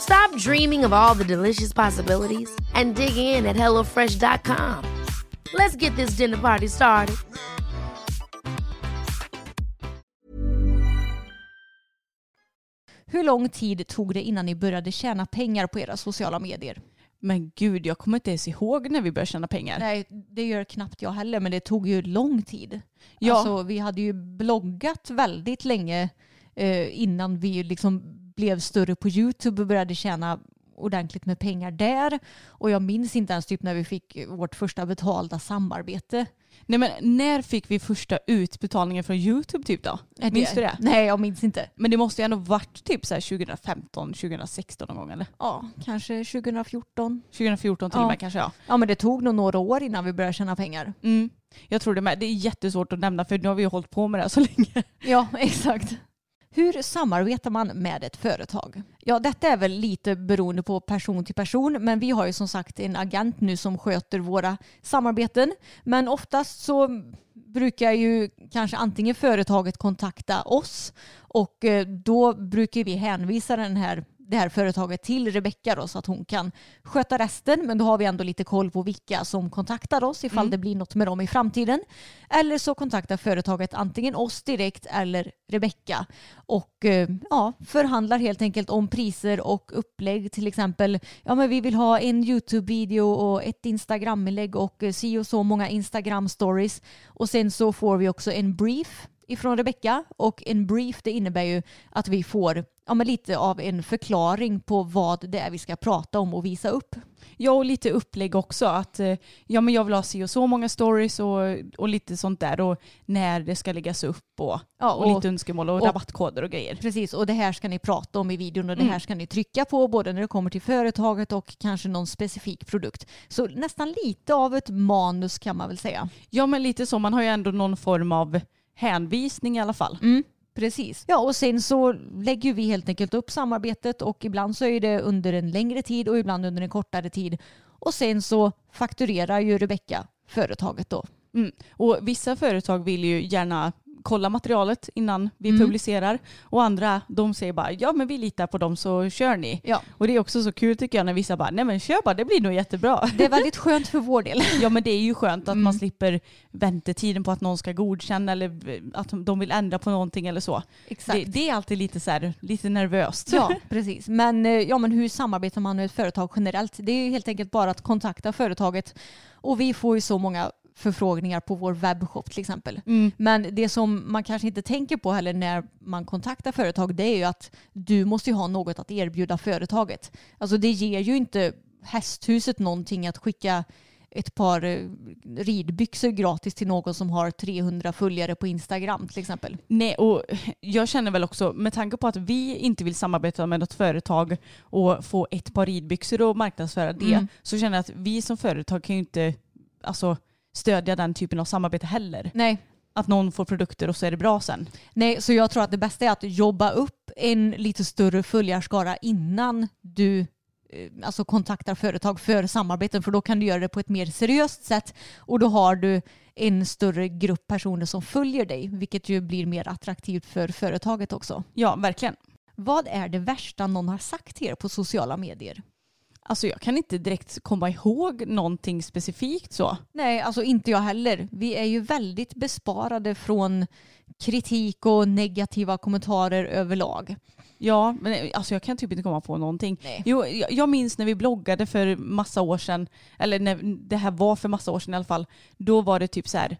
Stop dreaming of all the delicious possibilities and dig in at HelloFresh.com. Let's get this dinner party started. Hur lång tid tog det innan ni började tjäna pengar på era sociala medier? Men gud, jag kommer inte ens ihåg när vi började tjäna pengar. Nej, det gör knappt jag heller, men det tog ju lång tid. Ja. Alltså, vi hade ju bloggat väldigt länge eh, innan vi liksom blev större på YouTube och började tjäna ordentligt med pengar där. Och jag minns inte ens typ när vi fick vårt första betalda samarbete. Nej men när fick vi första utbetalningen från YouTube typ då? Är Minns du det? Nej, jag minns inte. Men det måste ju ändå varit typ så här 2015, 2016 någon gång eller? Ja, kanske 2014. 2014 till Ja. och med kanske ja. Ja, men det tog nog några år innan vi började tjäna pengar. Mm. Jag tror det med. Det är jättesvårt att nämna för nu har vi ju hållit på med det här så länge. Ja, exakt. Hur samarbetar man med ett företag? Ja, detta är väl lite beroende på person till person, men vi har ju som sagt en agent nu som sköter våra samarbeten. Men oftast så brukar ju kanske antingen företaget kontakta oss och eh, då brukar vi hänvisa den här det här företaget till Rebecka då, så att hon kan sköta resten. Men då har vi ändå lite koll på vilka som kontaktar oss ifall det blir något med dem i framtiden. Eller så kontaktar företaget antingen oss direkt eller Rebecka och eh, ja, förhandlar helt enkelt om priser och upplägg. Till exempel, ja men vi vill ha en YouTube-video och ett Instagram-inlägg och eh, si och så många Instagram-stories. Och sen så får vi också en brief ifrån Rebecka och en brief det innebär ju att vi får ja, men lite av en förklaring på vad det är vi ska prata om och visa upp. Ja och lite upplägg också att eh, ja men jag vill ha si och så många stories och, och lite sånt där och när det ska läggas upp och, Ja, och, och- lite önskemål och, och- rabattkoder och grejer. Precis, och det här ska ni prata om i videon och det Mm. här ska ni trycka på både när det kommer till företaget och kanske någon specifik produkt. Så nästan lite av ett manus kan man väl säga. Ja men lite så, man har ju ändå någon form av hänvisning i alla fall. Mm, precis. Ja, och sen så lägger vi helt enkelt upp samarbetet och ibland så är det under en längre tid och ibland under en kortare tid. Och sen så fakturerar ju Rebecka företaget då. Mm. Och vissa företag vill ju gärna kolla materialet innan vi Mm. publicerar. Och andra, de säger bara ja men vi litar på dem så kör ni. Ja. Och det är också så kul tycker jag när vissa bara nej men kör bara det blir nog jättebra. Det är väldigt skönt för vår del. Ja men det är ju skönt att Mm. man slipper väntetiden på att någon ska godkänna eller att de vill ändra på någonting eller så. Exakt. Det, det är alltid lite så här, lite nervöst. Ja, precis. Men, eh, ja, men hur samarbetar man med ett företag generellt? Det är ju helt enkelt bara att kontakta företaget. Och vi får ju så många förfrågningar på vår webbshop till exempel. Mm. Men det som man kanske inte tänker på heller när man kontaktar företag det är ju att du måste ju ha något att erbjuda företaget. Alltså det ger ju inte hästhuset någonting att skicka ett par eh, ridbyxor gratis till någon som har 300 följare på Instagram till exempel. Nej, och jag känner väl också med tanke på att vi inte vill samarbeta med något företag och få ett par ridbyxor och marknadsföra det Mm. så känner jag att vi som företag kan ju inte alltså, stödja den typen av samarbete heller. Nej, Att någon får produkter och så är det bra sen. Nej, så jag tror att det bästa är att jobba upp en lite större följarskara innan du eh, alltså kontaktar företag för samarbeten för då kan du göra det på ett mer seriöst sätt och då har du en större grupp personer som följer dig vilket ju blir mer attraktivt för företaget också. Ja, verkligen. Vad är det värsta någon har sagt till er på sociala medier? Alltså jag kan inte direkt komma ihåg någonting specifikt så. Nej, alltså inte jag heller. Vi är ju väldigt besparade från kritik och negativa kommentarer överlag. Ja, men alltså jag kan typ inte komma på någonting. Nej. Jo, jag jag minns när vi bloggade för massa år sedan, eller när det här var för massa år sedan i alla fall, då var det typ så här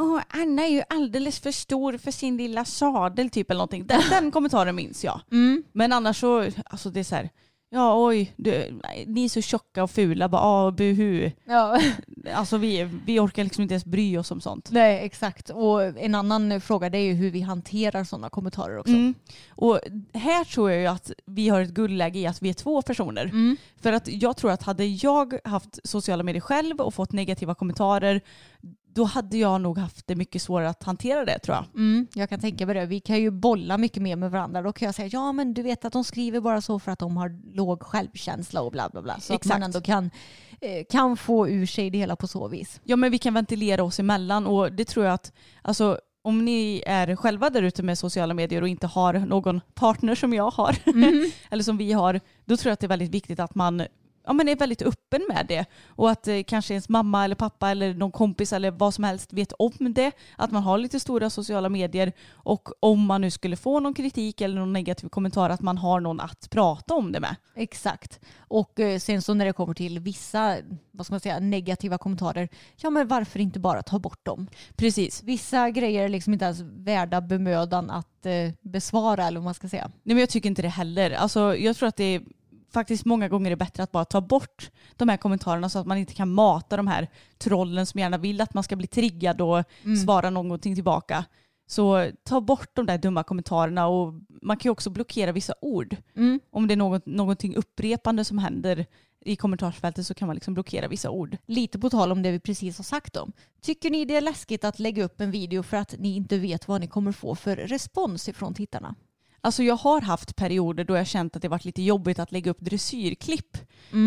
Åh, Anna är ju alldeles för stor för sin lilla sadel typ eller någonting. Den, den kommentaren minns jag. Mm. Men annars så, alltså det är så här, ja oj, du, ni är så tjocka och fula, bara ah, buhu. Ja. Alltså vi, vi orkar liksom inte ens bry oss om sånt. Nej, exakt. Och en annan fråga det är ju hur vi hanterar sådana kommentarer också. Mm. Och här tror jag ju att vi har ett guldläge i att vi är två personer. Mm. För att jag tror att hade jag haft sociala medier själv och fått negativa kommentarer då hade jag nog haft det mycket svårare att hantera det tror jag. Mm, jag kan tänka mig det. Vi kan ju bolla mycket mer med varandra. Då kan jag säga ja men du vet att de skriver bara så för att de har låg självkänsla och bla bla bla. Så att Exakt. man ändå kan, eh, kan få ur sig det hela på så vis. Ja men vi kan ventilera oss emellan och det tror jag att alltså, om ni är själva där ute med sociala medier och inte har någon partner som jag har eller som vi har då tror jag att det är väldigt viktigt att man ja, men är väldigt öppen med det och att eh, kanske ens mamma eller pappa eller någon kompis eller vad som helst vet om det. Att man har lite stora sociala medier och om man nu skulle få någon kritik eller någon negativ kommentar att man har någon att prata om det med. Exakt. Och eh, sen så när det kommer till vissa vad ska man säga, negativa kommentarer, ja men varför inte bara ta bort dem? Precis. Vissa grejer är liksom inte ens värda bemödan att eh, besvara eller vad man ska säga. Nej men jag tycker inte det heller. Alltså, jag tror att det är faktiskt många gånger är bättre att bara ta bort de här kommentarerna så att man inte kan mata de här trollen som gärna vill att man ska bli triggad och svara någonting tillbaka. Så ta bort de där dumma kommentarerna och man kan ju också blockera vissa ord. Mm. Om det är något, någonting upprepande som händer i kommentarsfältet så kan man liksom blockera vissa ord. Lite på tal om det vi precis har sagt om. Tycker ni det är läskigt att lägga upp en video för att ni inte vet vad ni kommer få för respons ifrån tittarna? Alltså jag har haft perioder då jag känt att det varit lite jobbigt att lägga upp dressyrklipp.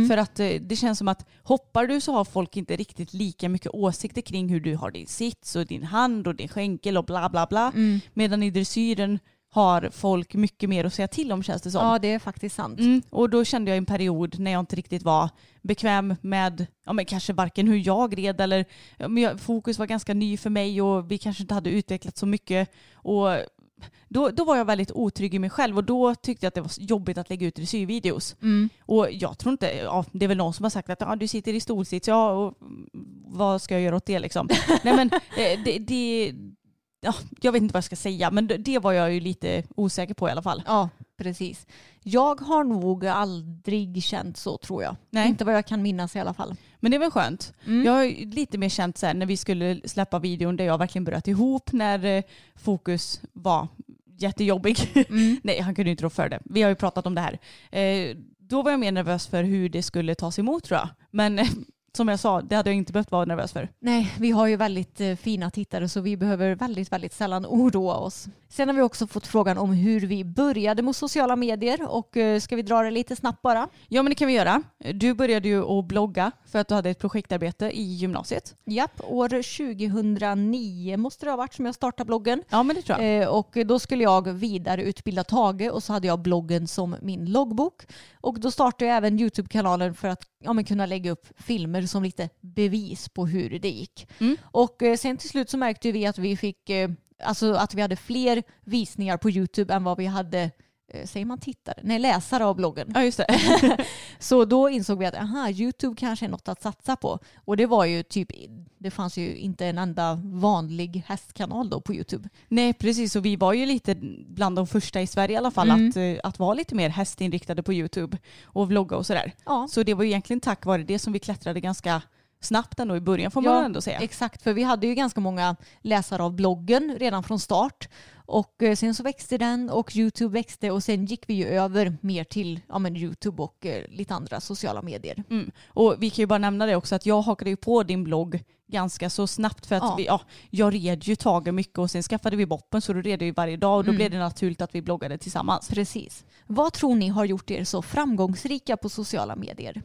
För att eh, det känns som att hoppar du så har folk inte riktigt lika mycket åsikter kring hur du har din sits och din hand och din skänkel och bla bla bla. Medan i dressyren har folk mycket mer att säga till om känns det som. Ja, det är faktiskt sant. Mm, och då kände jag en period när jag inte riktigt var bekväm med, ja men kanske varken hur jag red eller, ja, fokus var ganska ny för mig och vi kanske inte hade utvecklat så mycket. Och då, då var jag väldigt otrygg i mig själv och då tyckte jag att det var jobbigt att lägga ut dressyrvideos. Och jag tror inte, ja, det är väl någon som har sagt att ja, du sitter i stolsits, ja och vad ska jag göra åt det liksom? Nej men eh, det, det ja, jag vet inte vad jag ska säga men det, det var jag ju lite osäker på i alla fall. Ja, precis. Jag har nog aldrig känt så tror jag. Nej. Inte vad jag kan minnas i alla fall. Men det väl skönt. Jag har lite mer känt så här när vi skulle släppa videon där jag verkligen bröt ihop när eh, fokus var jättejobbig. Nej, han kunde ju inte rå för det. Vi har ju pratat om det här. Eh, då var jag mer nervös för hur det skulle tas emot tror jag. Men eh, som jag sa, det hade jag inte behövt vara nervös för. Nej, vi har ju väldigt eh, fina tittare så vi behöver väldigt, väldigt sällan oroa oss. Sen har vi också fått frågan om hur vi började med sociala medier och eh, ska vi dra det lite snabbt bara? Ja men det kan vi göra. Du började ju att blogga för att du hade ett projektarbete i gymnasiet. Japp, år 2009 måste det ha varit som jag startade bloggen. Ja men det tror jag. Eh, och då skulle jag vidareutbilda Tage och så hade jag bloggen som min loggbok. Och då startade jag även YouTube-kanalen för att ja, men kunna lägga upp filmer som lite bevis på hur det gick. Mm. Och eh, sen till slut så märkte vi att vi fick Alltså att vi hade fler visningar på YouTube än vad vi hade eh, Säger man tittare? Nej, läsare av bloggen. Ja just det. Så då insåg vi att aha, YouTube kanske är något att satsa på. Och det var ju typ, det fanns ju inte en enda vanlig hästkanal då på YouTube. Nej precis och vi var ju lite bland de första i Sverige i alla fall Mm. att, eh, att vara lite mer hästinriktade på YouTube och vlogga och sådär. Ja, Så det var ju egentligen tack vare det som vi klättrade ganska snabbt ändå i början får man Ja, ändå säga. Exakt, för vi hade ju ganska många läsare av bloggen redan från start. Och eh, sen så växte den och YouTube växte och sen gick vi ju över mer till ja, men YouTube och eh, lite andra sociala medier. Mm. Och vi kan ju bara nämna det också att jag hakade ju på din blogg ganska så snabbt för att Ja. vi, ja, jag red ju Tage mycket och sen skaffade vi boppen så då red ju varje dag och då Mm. blev det naturligt att vi bloggade tillsammans. Precis. Vad tror ni har gjort er så framgångsrika på sociala medier?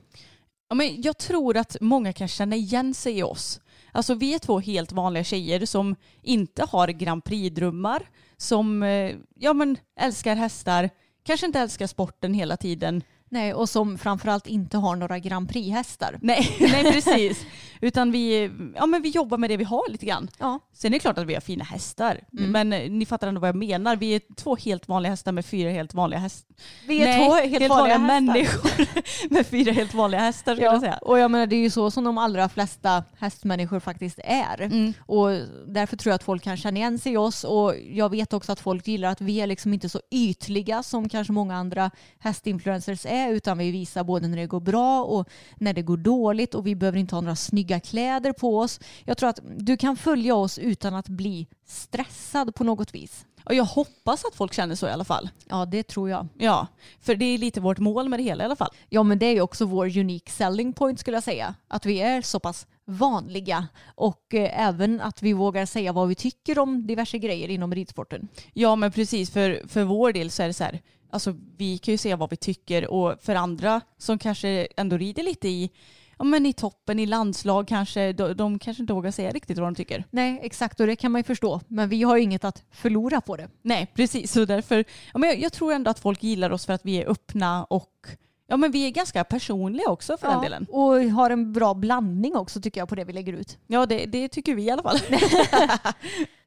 Ja, men jag tror att många kan känna igen sig i oss. Alltså vi är två helt vanliga tjejer som inte har Grand Prix-drömmar, som eh, ja, men älskar hästar, kanske inte älskar sporten hela tiden. Nej, och som framförallt inte har några Grand Prix-hästar. Nej, nej precis. Utan vi, ja, men vi jobbar med det vi har lite grann. Ja. Sen är det klart att vi har fina hästar. Mm. Men eh, ni fattar ändå vad jag menar. Vi är två helt vanliga hästar med fyra helt vanliga hästar. Vi är två helt, vanliga, hästar. människor med fyra helt vanliga hästar skulle jag Ja, säga. och jag menar det är ju så som de allra flesta hästmänniskor faktiskt är. Mm. Och därför tror jag att folk kan känna igen sig i oss och jag vet också att folk gillar att vi är liksom inte så ytliga som kanske många andra hästinfluencers är utan vi visar både när det går bra och när det går dåligt och vi behöver inte ha några snygga kläder på oss. Jag tror att du kan följa oss utan att bli stressad på något vis. Och jag hoppas att folk känner så i alla fall. Ja, det tror jag. Ja, för det är lite vårt mål med det hela i alla fall. Ja, men det är ju också vår unique selling point skulle jag säga. Att vi är så pass vanliga och eh, även att vi vågar säga vad vi tycker om diverse grejer inom ridsporten. Ja men precis, för, för vår del så är det så här, alltså vi kan ju säga vad vi tycker och för andra som kanske ändå rider lite i, ja men i toppen, i landslag kanske, de, de kanske inte vågar säga riktigt vad de tycker. Nej, exakt och det kan man ju förstå. Men vi har ju inget att förlora på det. Nej precis, så därför, ja, men jag, jag tror ändå att folk gillar oss för att vi är öppna och ja men vi är ganska personliga också för den delen. Och har en bra blandning också tycker jag på det vi lägger ut. Ja det, det tycker vi i alla fall.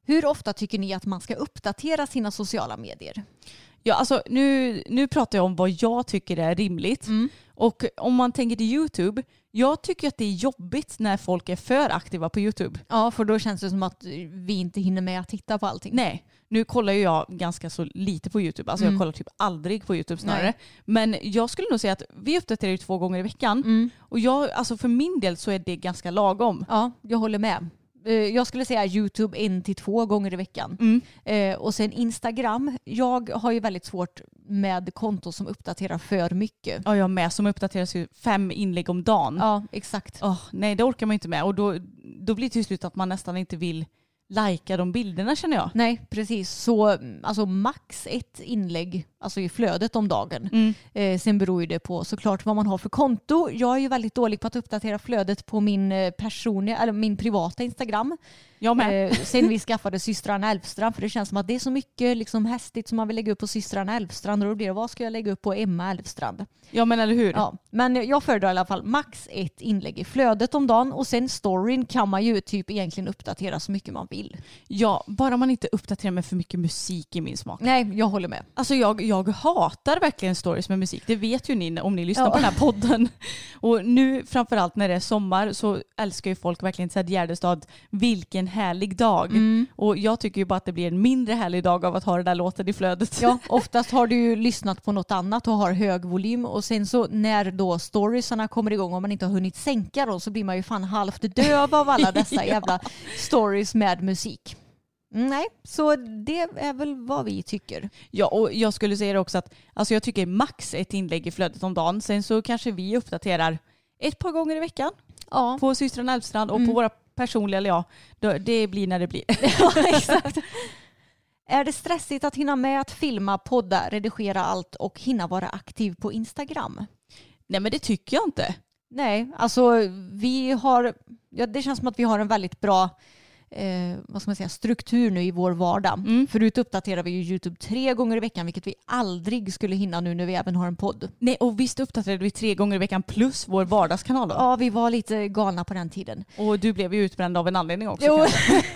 Hur ofta tycker ni att man ska uppdatera sina sociala medier? Ja, alltså nu, nu pratar jag om vad jag tycker är rimligt. Och om man tänker till YouTube, jag tycker att det är jobbigt när folk är för aktiva på YouTube. Ja, för då känns det som att vi inte hinner med att titta på allting. Nej, nu kollar ju jag ganska så lite på YouTube. Alltså Mm. jag kollar typ aldrig på YouTube snarare. Nej. Men jag skulle nog säga att vi uppdaterar ju två gånger i veckan. Mm. Och jag, alltså för min del så är det ganska lagom. Ja, jag håller med. Eh, Jag skulle säga YouTube en till två gånger i veckan. Mm. Eh, och sen Instagram. Jag har ju väldigt svårt med konton som uppdaterar för mycket. Ja, jag med. Som uppdateras ju fem inlägg om dagen. Ja, exakt. Åh, nej, det orkar man inte med. Och då, då blir det till slut att man nästan inte vill lajka de bilderna känner jag. Nej, precis. Så alltså max ett inlägg alltså i flödet om dagen. Mm. Eh, sen beror ju det på såklart vad man har för konto. Jag är ju väldigt dålig på att uppdatera flödet på min eh, personliga, eller min privata Instagram. Jag med. Eh, sen vi skaffade systrarna Elfstrand för det känns som att det är så mycket liksom hästigt som man vill lägga upp på systrarna Elfstrand och då blir det vad ska jag lägga upp på Emma Elfstrand? Ja men eller hur. Ja, men jag föredrar i alla fall max ett inlägg i flödet om dagen och sen storyn kan man ju typ egentligen uppdatera så mycket man vill. Ja, bara man inte uppdaterar med för mycket musik i min smak. Nej, jag håller med. Alltså jag, jag hatar verkligen stories med musik. Det vet ju ni om ni lyssnar Ja. på den här podden. Och nu framförallt när det är sommar så älskar ju folk verkligen Ted Gärdestad. Vilken härlig dag. Mm. Och jag tycker ju bara att det blir en mindre härlig dag av att ha den där låten i flödet. Ja, oftast har du ju lyssnat på något annat och har hög volym och sen så när då storiesarna kommer igång och man inte har hunnit sänka dem så blir man ju fan halvt döv av alla dessa jävla stories med musik. Mm, Nej, så det är väl vad vi tycker. Ja, och jag skulle säga det också att alltså jag tycker max ett inlägg i flödet om dagen. Sen så kanske vi uppdaterar ett par gånger i veckan. Ja. På systrarna Elfstrand och mm. på våra personliga, eller ja, det blir när det blir. ja, exakt. Är det stressigt att hinna med att filma, podda, redigera allt och hinna vara aktiv på Instagram? Nej men det tycker jag inte. Nej, alltså vi har, ja, det känns som att vi har en väldigt bra eh, vad ska man säga, struktur nu i vår vardag. Mm. Förut uppdaterar vi ju YouTube tre gånger i veckan vilket vi aldrig skulle hinna nu när vi även har en podd. Nej och visst uppdaterade vi tre gånger i veckan plus vår vardagskanal då? Ja vi var lite galna på den tiden. Och du blev ju utbränd av en anledning också. Jo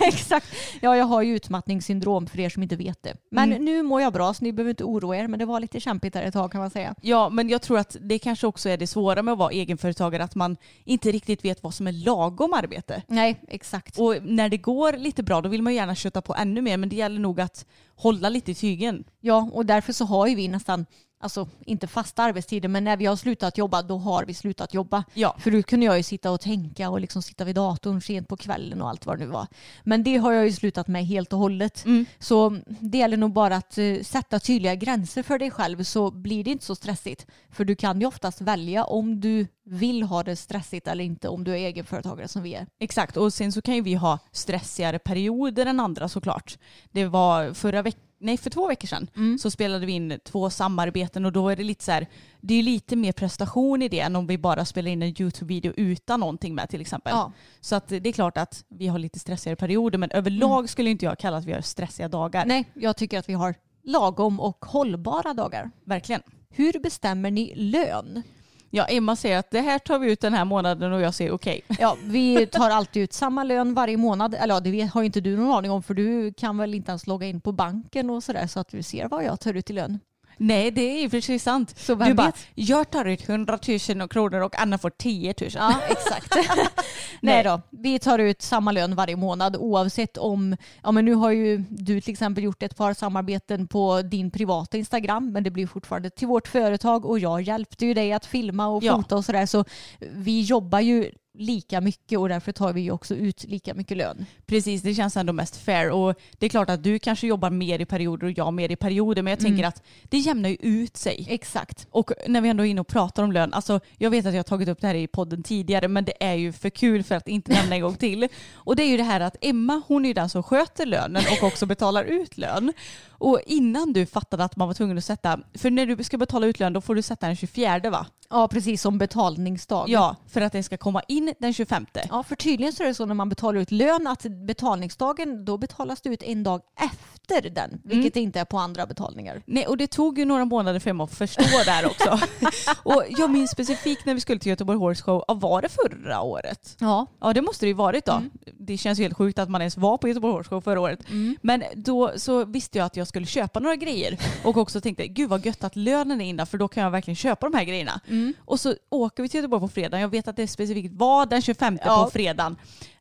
exakt. Ja jag har ju utmattningssyndrom för er som inte vet det. Men mm. nu mår jag bra så ni behöver inte oroa er men det var lite kämpigt där ett tag kan man säga. Ja men jag tror att det kanske också är det svåra med att vara egenföretagare att man inte riktigt vet vad som är lagom arbete. Nej exakt. Och när det går lite bra då vill man gärna köta på ännu mer men det gäller nog att hålla lite i tygen. Ja och därför så har ju vi nästan alltså inte fasta arbetstider, men när vi har slutat jobba då har vi slutat jobba. Ja. Förut kunde jag ju sitta och tänka och liksom sitta vid datorn sent på kvällen och allt vad det nu var. Men det har jag ju slutat med helt och hållet. Mm. Så det gäller nog bara att uh, sätta tydliga gränser för dig själv så blir det inte så stressigt. För du kan ju oftast välja om du vill ha det stressigt eller inte om du är egenföretagare som vi är. Exakt och sen så kan ju vi ha stressigare perioder än andra såklart. Det var förra veckan nej för två veckor sedan mm. så spelade vi in två samarbeten och då är det lite så här, det är lite mer prestation i det än om vi bara spelar in en YouTube-video utan någonting med till exempel. Ja. Så att det är klart att vi har lite stressigare perioder men överlag mm. skulle inte jag kalla att vi har stressiga dagar. Nej, jag tycker att vi har lagom och hållbara dagar. Verkligen. Hur bestämmer ni lön? Ja, Emma säger att det här tar vi ut den här månaden och jag säger okej. Okay. Ja, vi tar alltid ut samma lön varje månad. Eller ja, det har ju inte du någon aning om för du kan väl inte ens logga in på banken och sådär så att du ser vad jag tar ut i lön. Nej, det är för sig sant. Så du bara, jag tar ut 100 000 kronor och Anna får 10 000. Ja, exakt. Nej då, vi tar ut samma lön varje månad oavsett om, ja men nu har ju du till exempel gjort ett par samarbeten på din privata Instagram men det blir fortfarande till vårt företag och jag hjälpte ju dig att filma och fota ja. och sådär så vi jobbar ju lika mycket och därför tar vi också ut lika mycket lön. Precis, det känns ändå mest fair och det är klart att du kanske jobbar mer i perioder och jag mer i perioder men jag mm. tänker att det jämnar ju ut sig. Exakt. Och när vi ändå är inne och pratar om lön, alltså jag vet att jag har tagit upp det här i podden tidigare men det är ju för kul för att inte nämna en gång till. Och det är ju det här att Emma hon är ju den som sköter lönen och också betalar ut lön. Och innan du fattade att man var tvungen att sätta, för när du ska betala ut lön då får du sätta den 24 va? Ja precis som betalningsdag. Ja, för att det ska komma in den 25. Ja, för tydligen så är det så när man betalar ut lön att betalningsdagen då betalas det ut en dag efter den, mm. vilket inte är på andra betalningar. Nej, och det tog ju några månader för mig att förstå där också. och jag minns specifikt när vi skulle till Göteborg Horse Show, var det förra året? Ja. Ja, det måste det ju varit då. Mm. Det känns ju helt sjukt att man ens var på Göteborg Horse Show förra året. Mm. Men då så visste jag att jag skulle köpa några grejer och också tänkte, gud vad gött att lönen är inne för då kan jag verkligen köpa de här grejerna. Mm. Och så åker vi till Göteborg på fredag. Jag vet att det specifikt var den 25 ja. på fredagen.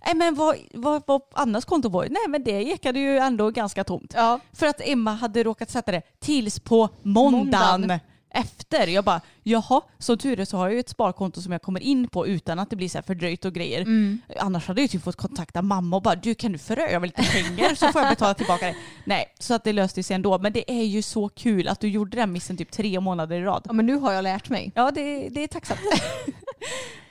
Nej men vad, vad, vad Annas konto var Nej men det ekade ju ändå ganska tomt. Ja. För att Emma hade råkat sätta det tills på måndagen. måndagen efter. Jag bara, jaha, som tur är så har jag ju ett sparkonto som jag kommer in på utan att det blir så här fördröjt och grejer. Mm. Annars hade jag typ fått kontakta mamma och bara, du kan du föra över lite pengar så får jag betala tillbaka det. Nej, så att det löste sig ändå. Men det är ju så kul att du gjorde den missen typ tre månader i rad. Ja men nu har jag lärt mig. Ja det, det är tacksamt.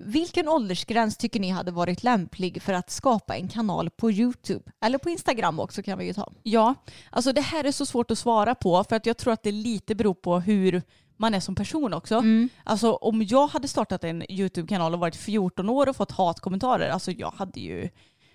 Vilken åldersgräns tycker ni hade varit lämplig för att skapa en kanal på YouTube? Eller på Instagram också kan vi ju ta. Ja, alltså det här är så svårt att svara på för att jag tror att det lite beror på hur man är som person också. Mm. Alltså om jag hade startat en YouTube-kanal och varit 14 år och fått hatkommentarer, alltså jag hade ju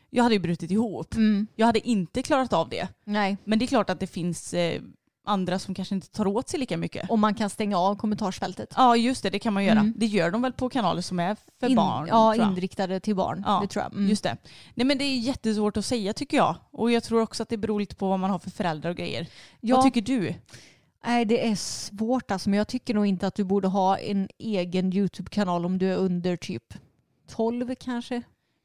jag hade ju brutit ihop. Mm. Jag hade inte klarat av det. Nej. Men det är klart att det finns eh, andra som kanske inte tar åt sig lika mycket. Och man kan stänga av kommentarsfältet. Ja just det, det kan man göra. Mm. Det gör de väl på kanaler som är för In, barn? Ja, inriktade till barn. Ja, det tror jag. Mm. Just det. Nej men det är jättesvårt att säga tycker jag. Och jag tror också att det beror lite på vad man har för föräldrar och grejer. Ja. Vad tycker du? Nej det är svårt alltså men jag tycker nog inte att du borde ha en egen YouTube-kanal om du är under typ 12 kanske.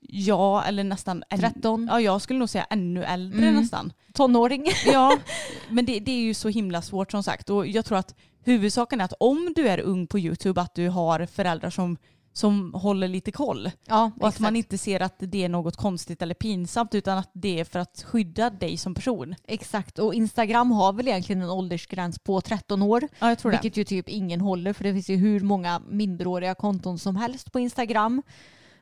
Ja, eller nästan 13. Ja, jag skulle nog säga ännu äldre mm. nästan. Tonåring. ja, men det, det, är ju så himla svårt som sagt. Och jag tror att huvudsaken är att om du är ung på YouTube att du har föräldrar som som håller lite koll. Ja, och att man inte ser att det är något konstigt eller pinsamt utan att det är för att skydda dig som person. Exakt och Instagram har väl egentligen en åldersgräns på 13 år. Ja, jag tror vilket det. ju typ ingen håller för det finns ju hur många minderåriga konton som helst på Instagram.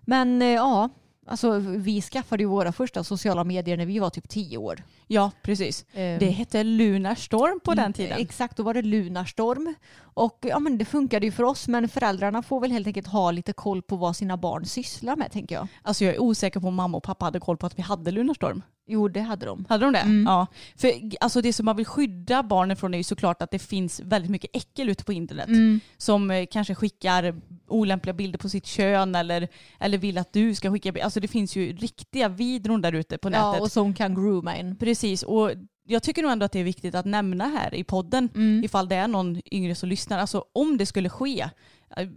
Men eh, ja, alltså vi skaffade ju våra första sociala medier när vi var typ tio år. Ja, precis. Eh, Det hette Lunarstorm på den tiden. Exakt, då var det Lunarstorm. Och ja, men det funkade ju för oss, men föräldrarna får väl helt enkelt ha lite koll på vad sina barn sysslar med, tänker jag. Alltså jag är osäker på om mamma och pappa hade koll på att vi hade Lunarstorm. Jo, det hade de. Hade de det? Mm. Ja. För alltså det som man vill skydda barnen från är ju såklart att det finns väldigt mycket äckel ute på internet. Mm. Som eh, kanske skickar olämpliga bilder på sitt kön eller, eller vill att du ska skicka bilder. Alltså det finns ju riktiga vidron där ute på nätet. Ja, och som kan grooma en. Precis, och jag tycker nog ändå att det är viktigt att nämna här i podden Mm. ifall det är någon yngre som lyssnar. Alltså om det skulle ske, eh,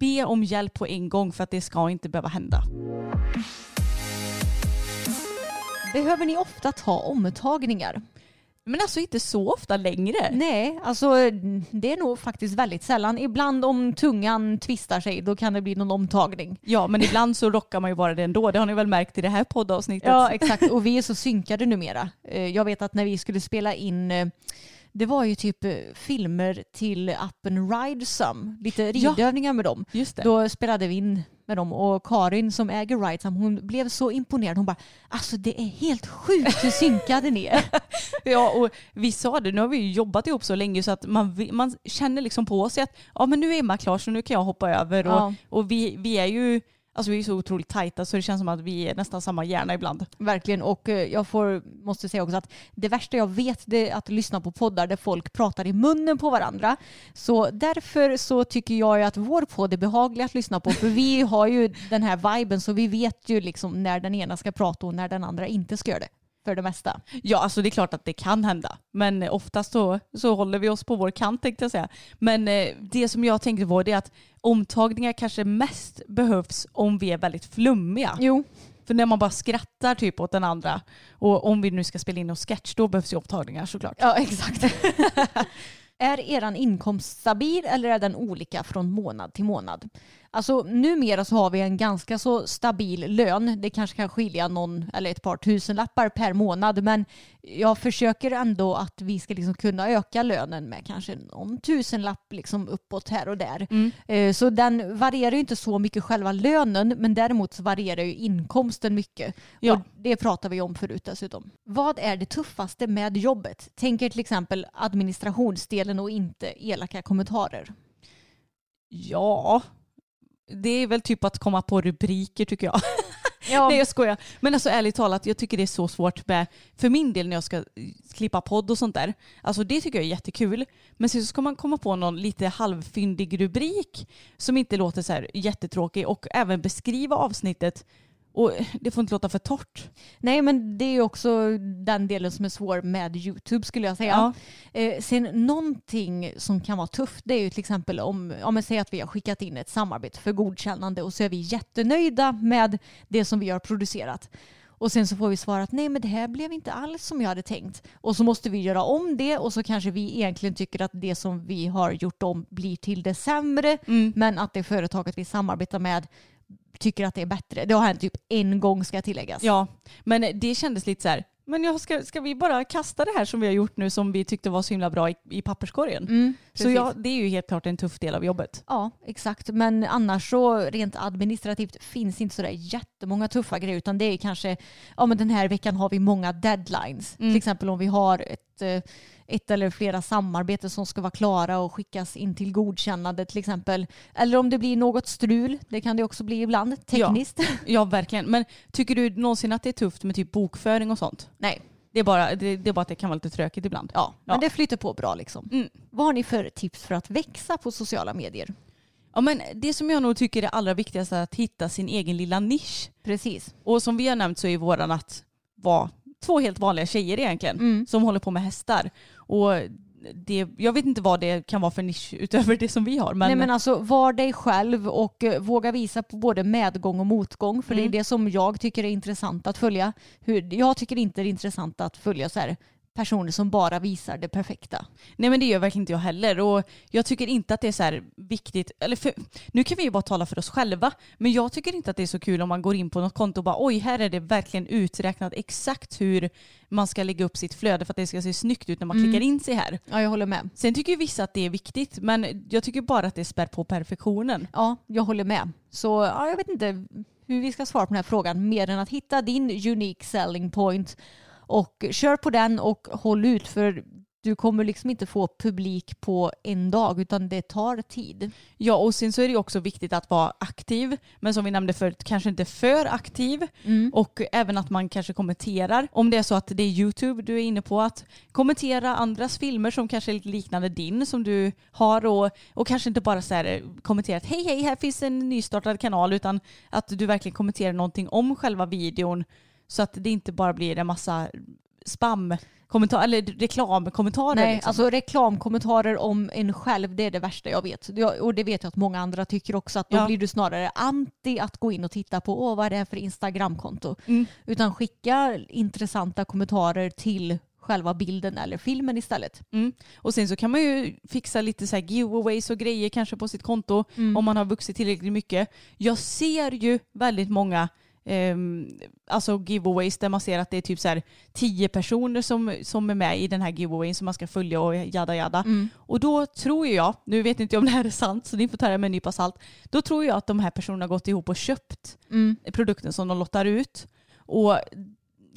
be om hjälp på en gång för att det ska inte behöva hända. Behöver ni ofta ta omtagningar? Men alltså inte så ofta längre. Nej, alltså det är nog faktiskt väldigt sällan. Ibland om tungan tvistar sig då kan det bli någon omtagning. Ja, men ibland så rockar man ju bara det ändå. Det har ni väl märkt i det här poddavsnittet? Ja, exakt. Och vi är så synkade numera. Eh, Jag vet att när vi skulle spela in eh, det var ju typ eh, filmer till appen Ridesum, lite Ja. ridövningar med dem. Just det. Då spelade vi in med dem och Karin som äger Ridesum hon blev så imponerad. Hon bara alltså det är helt sjukt hur synkade ni är. Ja, och vi sa det, nu har vi ju jobbat ihop så länge så att man, man känner liksom på sig att ja, men nu är Emma klar så nu kan jag hoppa över. Och, Ja. och vi, vi är ju alltså, vi är så otroligt tajta så det känns som att vi är nästan samma hjärna ibland. Verkligen och eh, jag får, måste säga också att det värsta jag vet det är att lyssna på poddar där folk pratar i munnen på varandra. Så därför så tycker jag ju att vår podd är behaglig att lyssna på för vi har ju den här viben så vi vet ju liksom när den ena ska prata och när den andra inte ska göra det. För det mesta. Ja, alltså det är klart att det kan hända. Men oftast så, så håller vi oss på vår kant tänkte jag säga. Men eh, det som jag tänkte på det är att omtagningar kanske mest behövs om vi är väldigt flummiga. Jo. För när man bara skrattar typ åt den andra och om vi nu ska spela in någon sketch då behövs ju omtagningar såklart. Ja exakt. är eran inkomst stabil eller är den olika från månad till månad? Alltså numera så har vi en ganska så stabil lön. Det kanske kan skilja någon eller ett par tusenlappar per månad men jag försöker ändå att vi ska liksom kunna öka lönen med kanske någon tusenlapp liksom uppåt här och där. Eh, Så den varierar ju inte så mycket själva lönen men däremot så varierar ju inkomsten mycket. Ja. Och det pratar vi om förut dessutom. Vad är det tuffaste med jobbet? Tänker till exempel administrationsdelen och inte elaka kommentarer. Ja, det är väl typ att komma på rubriker tycker jag. Ja, Nej jag skojar. Men alltså ärligt talat, jag tycker det är så svårt med, för min del när jag ska klippa podd och sånt där, alltså det tycker jag är jättekul. Men sen så ska man komma på någon lite halvfyndig rubrik som inte låter så här jättetråkig och även beskriva avsnittet och det får inte låta för torrt. Nej men det är också den delen som är svår med YouTube skulle jag säga. Eh, sen någonting som kan vara tufft det är ju till exempel om, om jag säger att vi har skickat in ett samarbete för godkännande och så är vi jättenöjda med det som vi har producerat. Och sen så får vi svara att nej men det här blev inte alls som jag hade tänkt. Och så måste vi göra om det och så kanske vi egentligen tycker att det som vi har gjort om blir till det sämre. Men att det företaget vi samarbetar med tycker att det är bättre. Det har hänt typ en gång ska tilläggas. Ja, men det kändes lite så här, men jag ska, ska vi bara kasta det här som vi har gjort nu som vi tyckte var så himla bra i, i papperskorgen? Mm, så ja, det är ju helt klart en tuff del av jobbet. Ja, exakt. Men annars så rent administrativt finns inte sådär jättemånga tuffa grejer utan det är kanske, ja men den här veckan har vi många deadlines. Mm. Till exempel om vi har ett, eh, ett eller flera samarbeten som ska vara klara och skickas in till godkännande till exempel. Eller om det blir något strul, det kan det också bli ibland, tekniskt. Ja, verkligen. Men tycker du någonsin att det är tufft med typ bokföring och sånt? Nej, Det är bara, det, det är bara att det kan vara lite tråkigt ibland. ja, men Ja. det flyter på bra liksom. Mm. Vad har ni för tips för att växa på sociala medier? Ja, men det som jag nog tycker är allra viktigast är att hitta sin egen lilla nisch. Precis. Och som vi har nämnt så är våran att vara två helt vanliga tjejer egentligen Mm. som håller på med hästar. Och det, jag vet inte vad det kan vara för nisch utöver det som vi har. Men, Nej men alltså var dig själv och eh, våga visa på både medgång och motgång. För Mm. det är det som jag tycker är intressant att följa. Hur, jag tycker inte det är intressant att följa så här personer som bara visar det perfekta. Nej men det gör verkligen inte jag heller. Och jag tycker inte att det är så här viktigt. Eller för, nu kan vi ju bara tala för oss själva. Men jag tycker inte att det är så kul om man går in på något konto och bara oj här är det verkligen uträknat exakt hur man ska lägga upp sitt flöde för att det ska se snyggt ut när man Mm. klickar in sig här. Ja jag håller med. Sen tycker ju vissa att det är viktigt men jag tycker bara att det spär på perfektionen. Ja jag håller med. Så ja, jag vet inte. hur vi ska svara på den här frågan mer än att hitta din unique selling point och kör på den och håll ut för du kommer liksom inte få publik på en dag utan det tar tid. Ja och sen så är det också viktigt att vara aktiv men som vi nämnde förut kanske inte för aktiv Mm. och även att man kanske kommenterar om det är så att det är YouTube du är inne på att kommentera andras filmer som kanske är lite liknande din som du har och, och kanske inte bara så här kommentera att hej hej här finns en nystartad kanal utan att du verkligen kommenterar någonting om själva videon så att det inte bara blir en massa spam kommentar eller reklamkommentarer. Nej, liksom. alltså reklamkommentarer om en själv det är det värsta jag vet. Och det vet jag att många andra tycker också att då Ja. blir du snarare anti att gå in och titta på åh, vad är det här för Instagramkonto. Mm. Utan skicka intressanta kommentarer till själva bilden eller filmen istället. Mm. Och sen så kan man ju fixa lite så här giveaways och grejer kanske på sitt konto om man har vuxit tillräckligt mycket. Jag ser ju väldigt många alltså giveaways där man ser att det är typ så här tio personer som, som är med i den här giveawayn som man ska följa och jada jada. Och då tror jag, nu vet inte jag om det här är sant så ni får ta det med en nypa salt, då tror jag att de här personerna har gått ihop och köpt produkten som de lottar ut. Och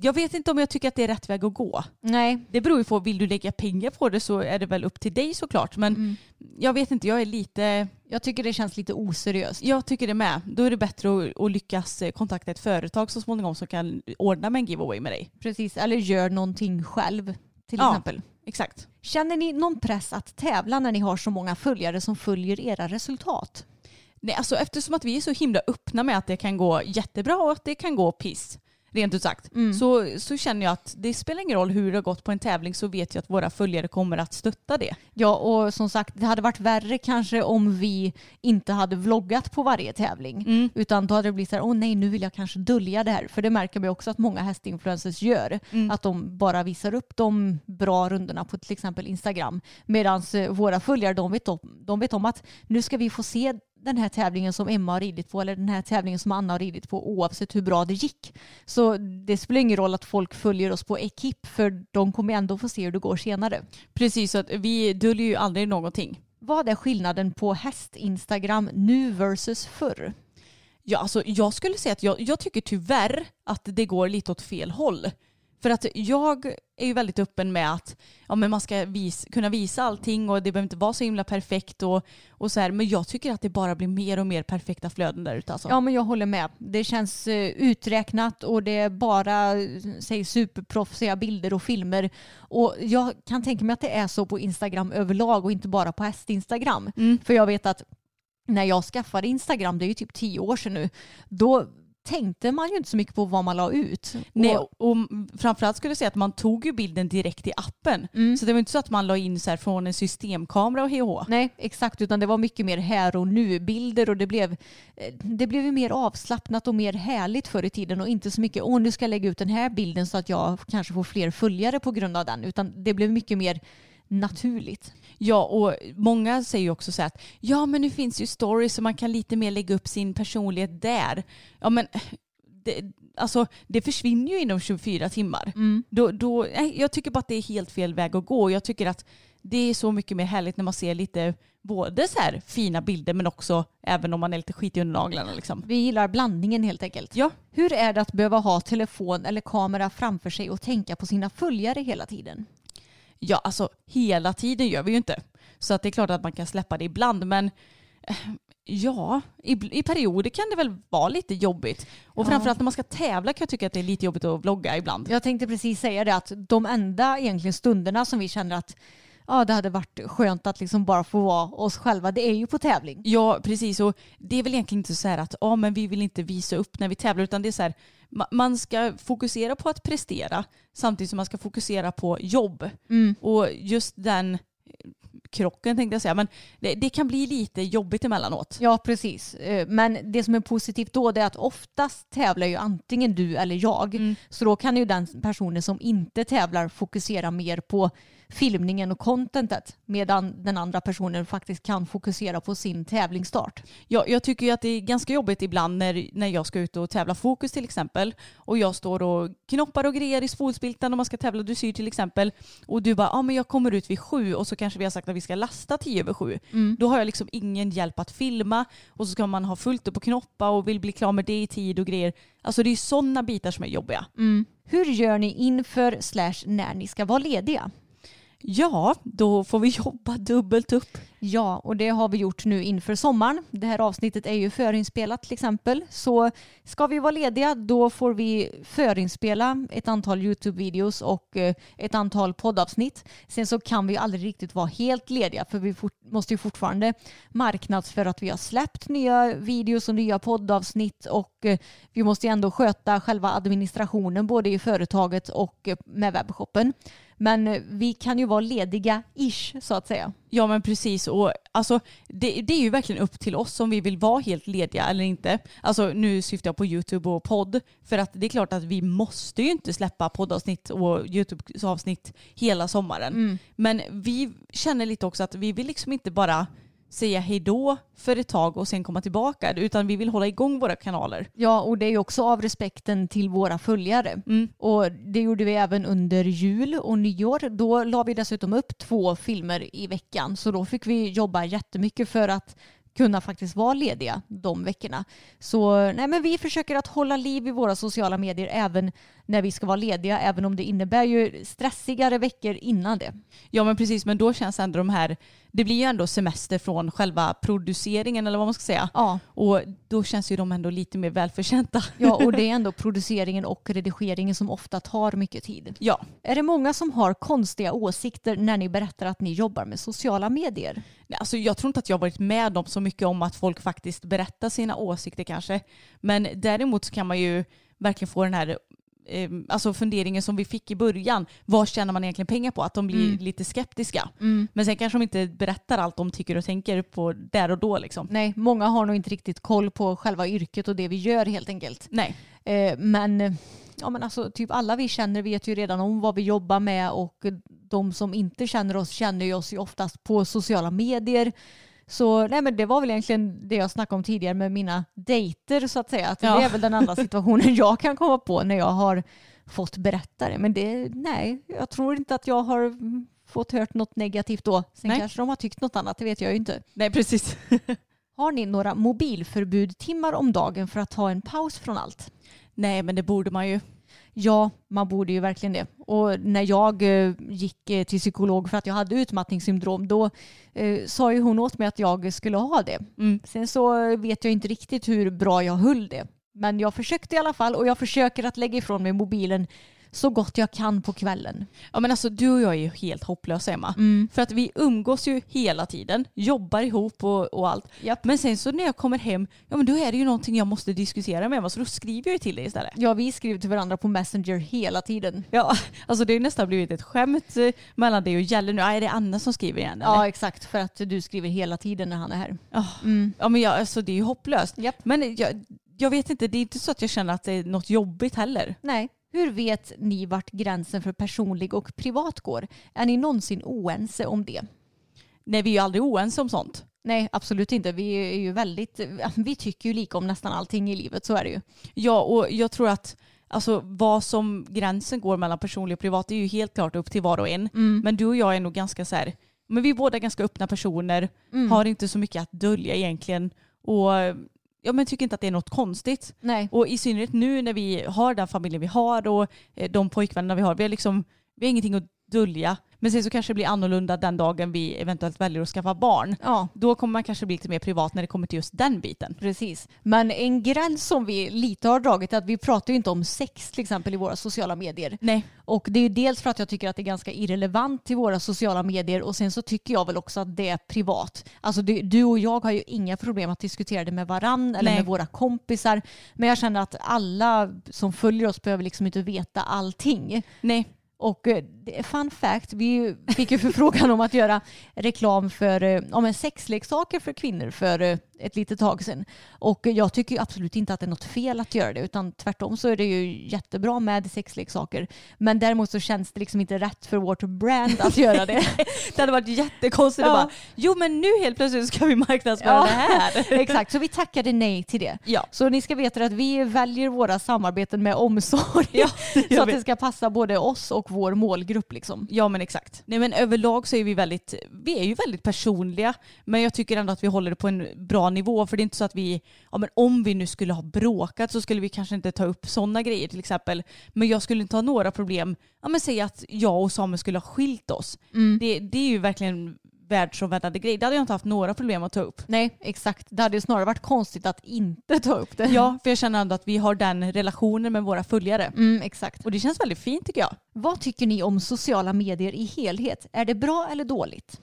jag vet inte om jag tycker att det är rätt väg att gå. Nej, Det beror ju på, vill du lägga pengar på det så är det väl upp till dig såklart. Men jag vet inte, jag är lite, jag tycker det känns lite oseriöst. jag tycker det med. Då är det bättre att, att lyckas eh, kontakta ett företag så småningom som kan ordna med en giveaway med dig. Precis, eller gör någonting själv till Ja. exempel. Exakt. Känner ni någon press att tävla när ni har så många följare som följer era resultat? Nej, alltså eftersom att vi är så himla öppna med att det kan gå jättebra och att det kan gå piss, rent ut sagt, så, så känner jag att det spelar ingen roll hur det har gått på en tävling så vet jag att våra följare kommer att stötta det. Ja, och som sagt, det hade varit värre kanske om vi inte hade vloggat på varje tävling. Utan då hade det blivit så här, åh nej, nu vill jag kanske dölja det här. För det märker man också att många hästinfluencers gör. Att de bara visar upp de bra rundorna på till exempel Instagram. Medan våra följare, de vet, om, de vet om att nu ska vi få se den här tävlingen som Emma har ridit på eller den här tävlingen som Anna har ridit på oavsett hur bra det gick. Så det spelar ingen roll att folk följer oss på Ekip för de kommer ändå få se hur det går senare. Precis, så att vi döljer ju aldrig någonting. Vad är skillnaden på häst-Instagram nu versus förr? Ja, alltså, jag skulle säga att jag, jag tycker tyvärr att det går lite åt fel håll. För att jag är ju väldigt öppen med att ja, men man ska vis, kunna visa allting och det behöver inte vara så himla perfekt och, och så här. Men jag tycker att det bara blir mer och mer perfekta flöden där ute. Alltså. Ja, men jag håller med. Det känns eh, uträknat och det är bara eh, säg, superproffsiga bilder och filmer. Och jag kan tänka mig att det är så på Instagram överlag och inte bara på häst-Instagram. För jag vet att när jag skaffade Instagram, det är ju typ tio år sedan nu, då tänkte man ju inte så mycket på vad man la ut. Nej, Och, och framförallt skulle jag säga att man tog ju bilden direkt i appen. Så det var inte så att man la in så här från en systemkamera och hh. nej, exakt, utan det var mycket mer här och nu-bilder och det blev, eh, det blev ju mer avslappnat och mer härligt förr i tiden och inte så mycket åh nu ska jag lägga ut den här bilden så att jag kanske får fler följare på grund av den, utan det blev mycket mer naturligt. Ja, och många säger ju också så att ja, men nu finns ju stories så man kan lite mer lägga upp sin personlighet där. Ja, men det, alltså, det försvinner ju inom 24 timmar. Då, då, nej, jag tycker bara att det är helt fel väg att gå. Jag tycker att det är så mycket mer härligt när man ser lite både så här fina bilder men också även om man är lite skitig under naglarna. Liksom. Vi gillar blandningen helt enkelt. Ja. Hur är det att behöva ha telefon eller kamera framför sig och tänka på sina följare hela tiden? Ja, alltså hela tiden gör vi ju inte. Så att det är klart att man kan släppa det ibland, men eh, ja, i, i perioder kan det väl vara lite jobbigt. Och framförallt när man ska tävla kan jag tycka att det är lite jobbigt att vlogga ibland. Jag tänkte precis säga det att de enda egentligen stunderna som vi känner att ja, det hade varit skönt att liksom bara få vara oss själva, det är ju på tävling. Ja, precis. Och det är väl egentligen inte så här att ja, men vi vill inte visa upp när vi tävlar, utan det är så här, man ska fokusera på att prestera samtidigt som man ska fokusera på jobb. Och just den krocken tänkte jag säga, men det, det kan bli lite jobbigt emellanåt. Ja, precis. Eh, Men det som är positivt då är att oftast tävlar ju antingen du eller jag. Så då kan ju den personen som inte tävlar fokusera mer på filmningen och contentet medan den andra personen faktiskt kan fokusera på sin tävlingsstart. Ja, jag tycker ju att det är ganska jobbigt ibland när, när jag ska ut och tävla fokus till exempel och jag står och knoppar och grejer i spolspiltan om man ska tävla dressyr till exempel och du bara, ja ah, men jag kommer ut vid sju och så kanske vi har sagt att vi ska lasta tio över sju. Då har jag liksom ingen hjälp att filma och så ska man ha fullt upp och knoppa och vill bli klar med det i tid och grejer. Alltså det är sådana bitar som är jobbiga. Hur gör ni inför slash när ni ska vara lediga? Ja, då får vi jobba dubbelt upp. Ja, och det har vi gjort nu inför sommaren. Det här avsnittet är ju förinspelat till exempel. Så ska vi vara lediga då får vi förinspela ett antal YouTube-videos och eh, ett antal poddavsnitt. Sen så kan vi aldrig riktigt vara helt lediga för vi måste ju fortfarande marknadsföra att vi har släppt nya videos och nya poddavsnitt och eh, vi måste ju ändå sköta själva administrationen både i företaget och eh, med webbshoppen. Men eh, vi kan ju vara lediga-ish så att säga. Ja men precis och alltså det, det är ju verkligen upp till oss om vi vill vara helt lediga eller inte. Alltså nu syftar jag på YouTube och podd för att det är klart att vi måste ju inte släppa poddavsnitt och YouTube-avsnitt hela sommaren. Men vi känner lite också att vi vill liksom inte bara säga hejdå för ett tag och sen komma tillbaka utan vi vill hålla igång våra kanaler. Ja, och det är ju också av respekten till våra följare. Och det gjorde vi även under jul och nyår. Då la vi dessutom upp två filmer i veckan. Så då fick vi jobba jättemycket för att kunna faktiskt vara lediga de veckorna. Så nej, men vi försöker att hålla liv i våra sociala medier även när vi ska vara lediga, även om det innebär ju stressigare veckor innan det. Ja men precis men då känns ändå de här, det blir ju ändå semester från själva produceringen eller vad man ska säga. Ja. Och då känns ju de ändå lite mer välförtjänta. Ja, och det är ändå produceringen och redigeringen som ofta tar mycket tid. Ja. Är det många som har konstiga åsikter när ni berättar att ni jobbar med sociala medier? Nej, Alltså jag tror inte att jag varit med om så mycket om att folk faktiskt berättar sina åsikter kanske. Men däremot så kan man ju verkligen få den här eh, alltså funderingen som vi fick i början. Vad tjänar man egentligen pengar på? Att de blir lite skeptiska. Men sen kanske de inte berättar allt de tycker och tänker på där och då liksom. Nej, många har nog inte riktigt koll på själva yrket och det vi gör helt enkelt. Nej. Eh, men, ja, men alltså, typ alla vi känner vet ju redan om vad vi jobbar med och de som inte känner oss känner ju oss ju oftast på sociala medier. Så nej, men det var väl egentligen det jag snackade om tidigare med mina dejter så att säga. Att Ja. Det är väl den enda situationen jag kan komma på när jag har fått berätta det. Men det, nej, jag tror inte att jag har fått hört något negativt då. Sen Nej. kanske de har tyckt något annat, det vet jag ju inte. Nej precis. Har ni några mobilförbud-timmar om dagen för att ta en paus från allt? Nej men det borde man ju. Ja, man borde ju verkligen det. Och när jag eh, gick eh, till psykolog för att jag hade utmattningssyndrom då eh, sa ju hon åt mig att jag skulle ha det. Mm. Sen så vet jag inte riktigt hur bra jag höll det. Men jag försökte i alla fall och jag försöker att lägga ifrån mig mobilen så gott jag kan på kvällen. Ja men alltså du och jag är ju helt hopplösa Emma. För att vi umgås ju hela tiden, jobbar ihop och, och allt. Japp. Men sen så när jag kommer hem, ja men då är det ju någonting jag måste diskutera med Emma så då skriver jag ju till dig istället. Ja, vi skriver till varandra på Messenger hela tiden. Ja, alltså det har nästan blivit ett skämt eh, mellan dig och Jelle nu. Är det Anna som skriver igen? Eller? Ja, exakt. För att du skriver hela tiden när han är här. Ja. ja men jag, alltså det är ju hopplöst. Japp. Men jag, jag vet inte, det är inte så att jag känner att det är något jobbigt heller. Nej. Hur vet ni vart gränsen för personlig och privat går? Är ni någonsin oense om det? Nej, vi är ju aldrig oense om sånt. Nej, absolut inte. Vi är ju väldigt, vi tycker ju lika om nästan allting i livet, så är det ju. Ja, och jag tror att alltså, vad som gränsen går mellan personlig och privat är ju helt klart upp till var och en. Men du och jag är nog ganska så här, men vi är båda ganska öppna personer, har inte så mycket att dölja egentligen och ja, men tycker inte att det är något konstigt. Nej. Och i synnerhet nu när vi har den familjen vi har och eh, de pojkvännerna vi har, vi har, liksom, vi har ingenting att dölja. Men sen så kanske det blir annorlunda den dagen vi eventuellt väljer att skaffa barn. Ja, Då kommer man kanske bli lite mer privat när det kommer till just den biten. precis. Men en gräns som vi lite har dragit är att vi pratar ju inte om sex till exempel i våra sociala medier. Nej. Och det är ju dels för att jag tycker att det är ganska irrelevant till våra sociala medier och sen så tycker jag väl också att det är privat. Alltså du, du och jag har ju inga problem att diskutera det med varann eller Nej. med våra kompisar. Men jag känner att alla som följer oss behöver liksom inte veta allting. Nej. Och eh, fun fact, vi fick ju förfrågan om att göra reklam för eh, ja, men sexleksaker för kvinnor för eh, ett litet tag sedan. Och jag tycker absolut inte att det är något fel att göra det utan tvärtom så är det ju jättebra med sexleksaker. Men däremot så känns det liksom inte rätt för vårt brand att göra det. Det hade varit jättekonstigt Ja. att bara, jo men nu helt plötsligt ska vi marknadsföra Ja. det här. Exakt, så vi tackade nej till det. Ja. Så ni ska veta att vi väljer våra samarbeten med omsorg. Ja, så att det ska passa både oss och vår målgrupp. Liksom. Ja men exakt. Nej men överlag så är vi väldigt, vi är ju väldigt personliga men jag tycker ändå att vi håller det på en bra nivå för det är inte så att vi, ja men om vi nu skulle ha bråkat så skulle vi kanske inte ta upp sådana grejer till exempel. Men jag skulle inte ha några problem, ja men säg att jag och Samuel skulle ha skilt oss. Det, det är ju verkligen världsomvändande grej. Det hade jag inte haft några problem att ta upp. Nej, exakt. Det hade ju snarare varit konstigt att inte ta upp det. Ja, för jag känner ändå att vi har den relationen med våra följare. Mm, exakt. Och det känns väldigt fint tycker jag. Vad tycker ni om sociala medier i helhet? Är det bra eller dåligt?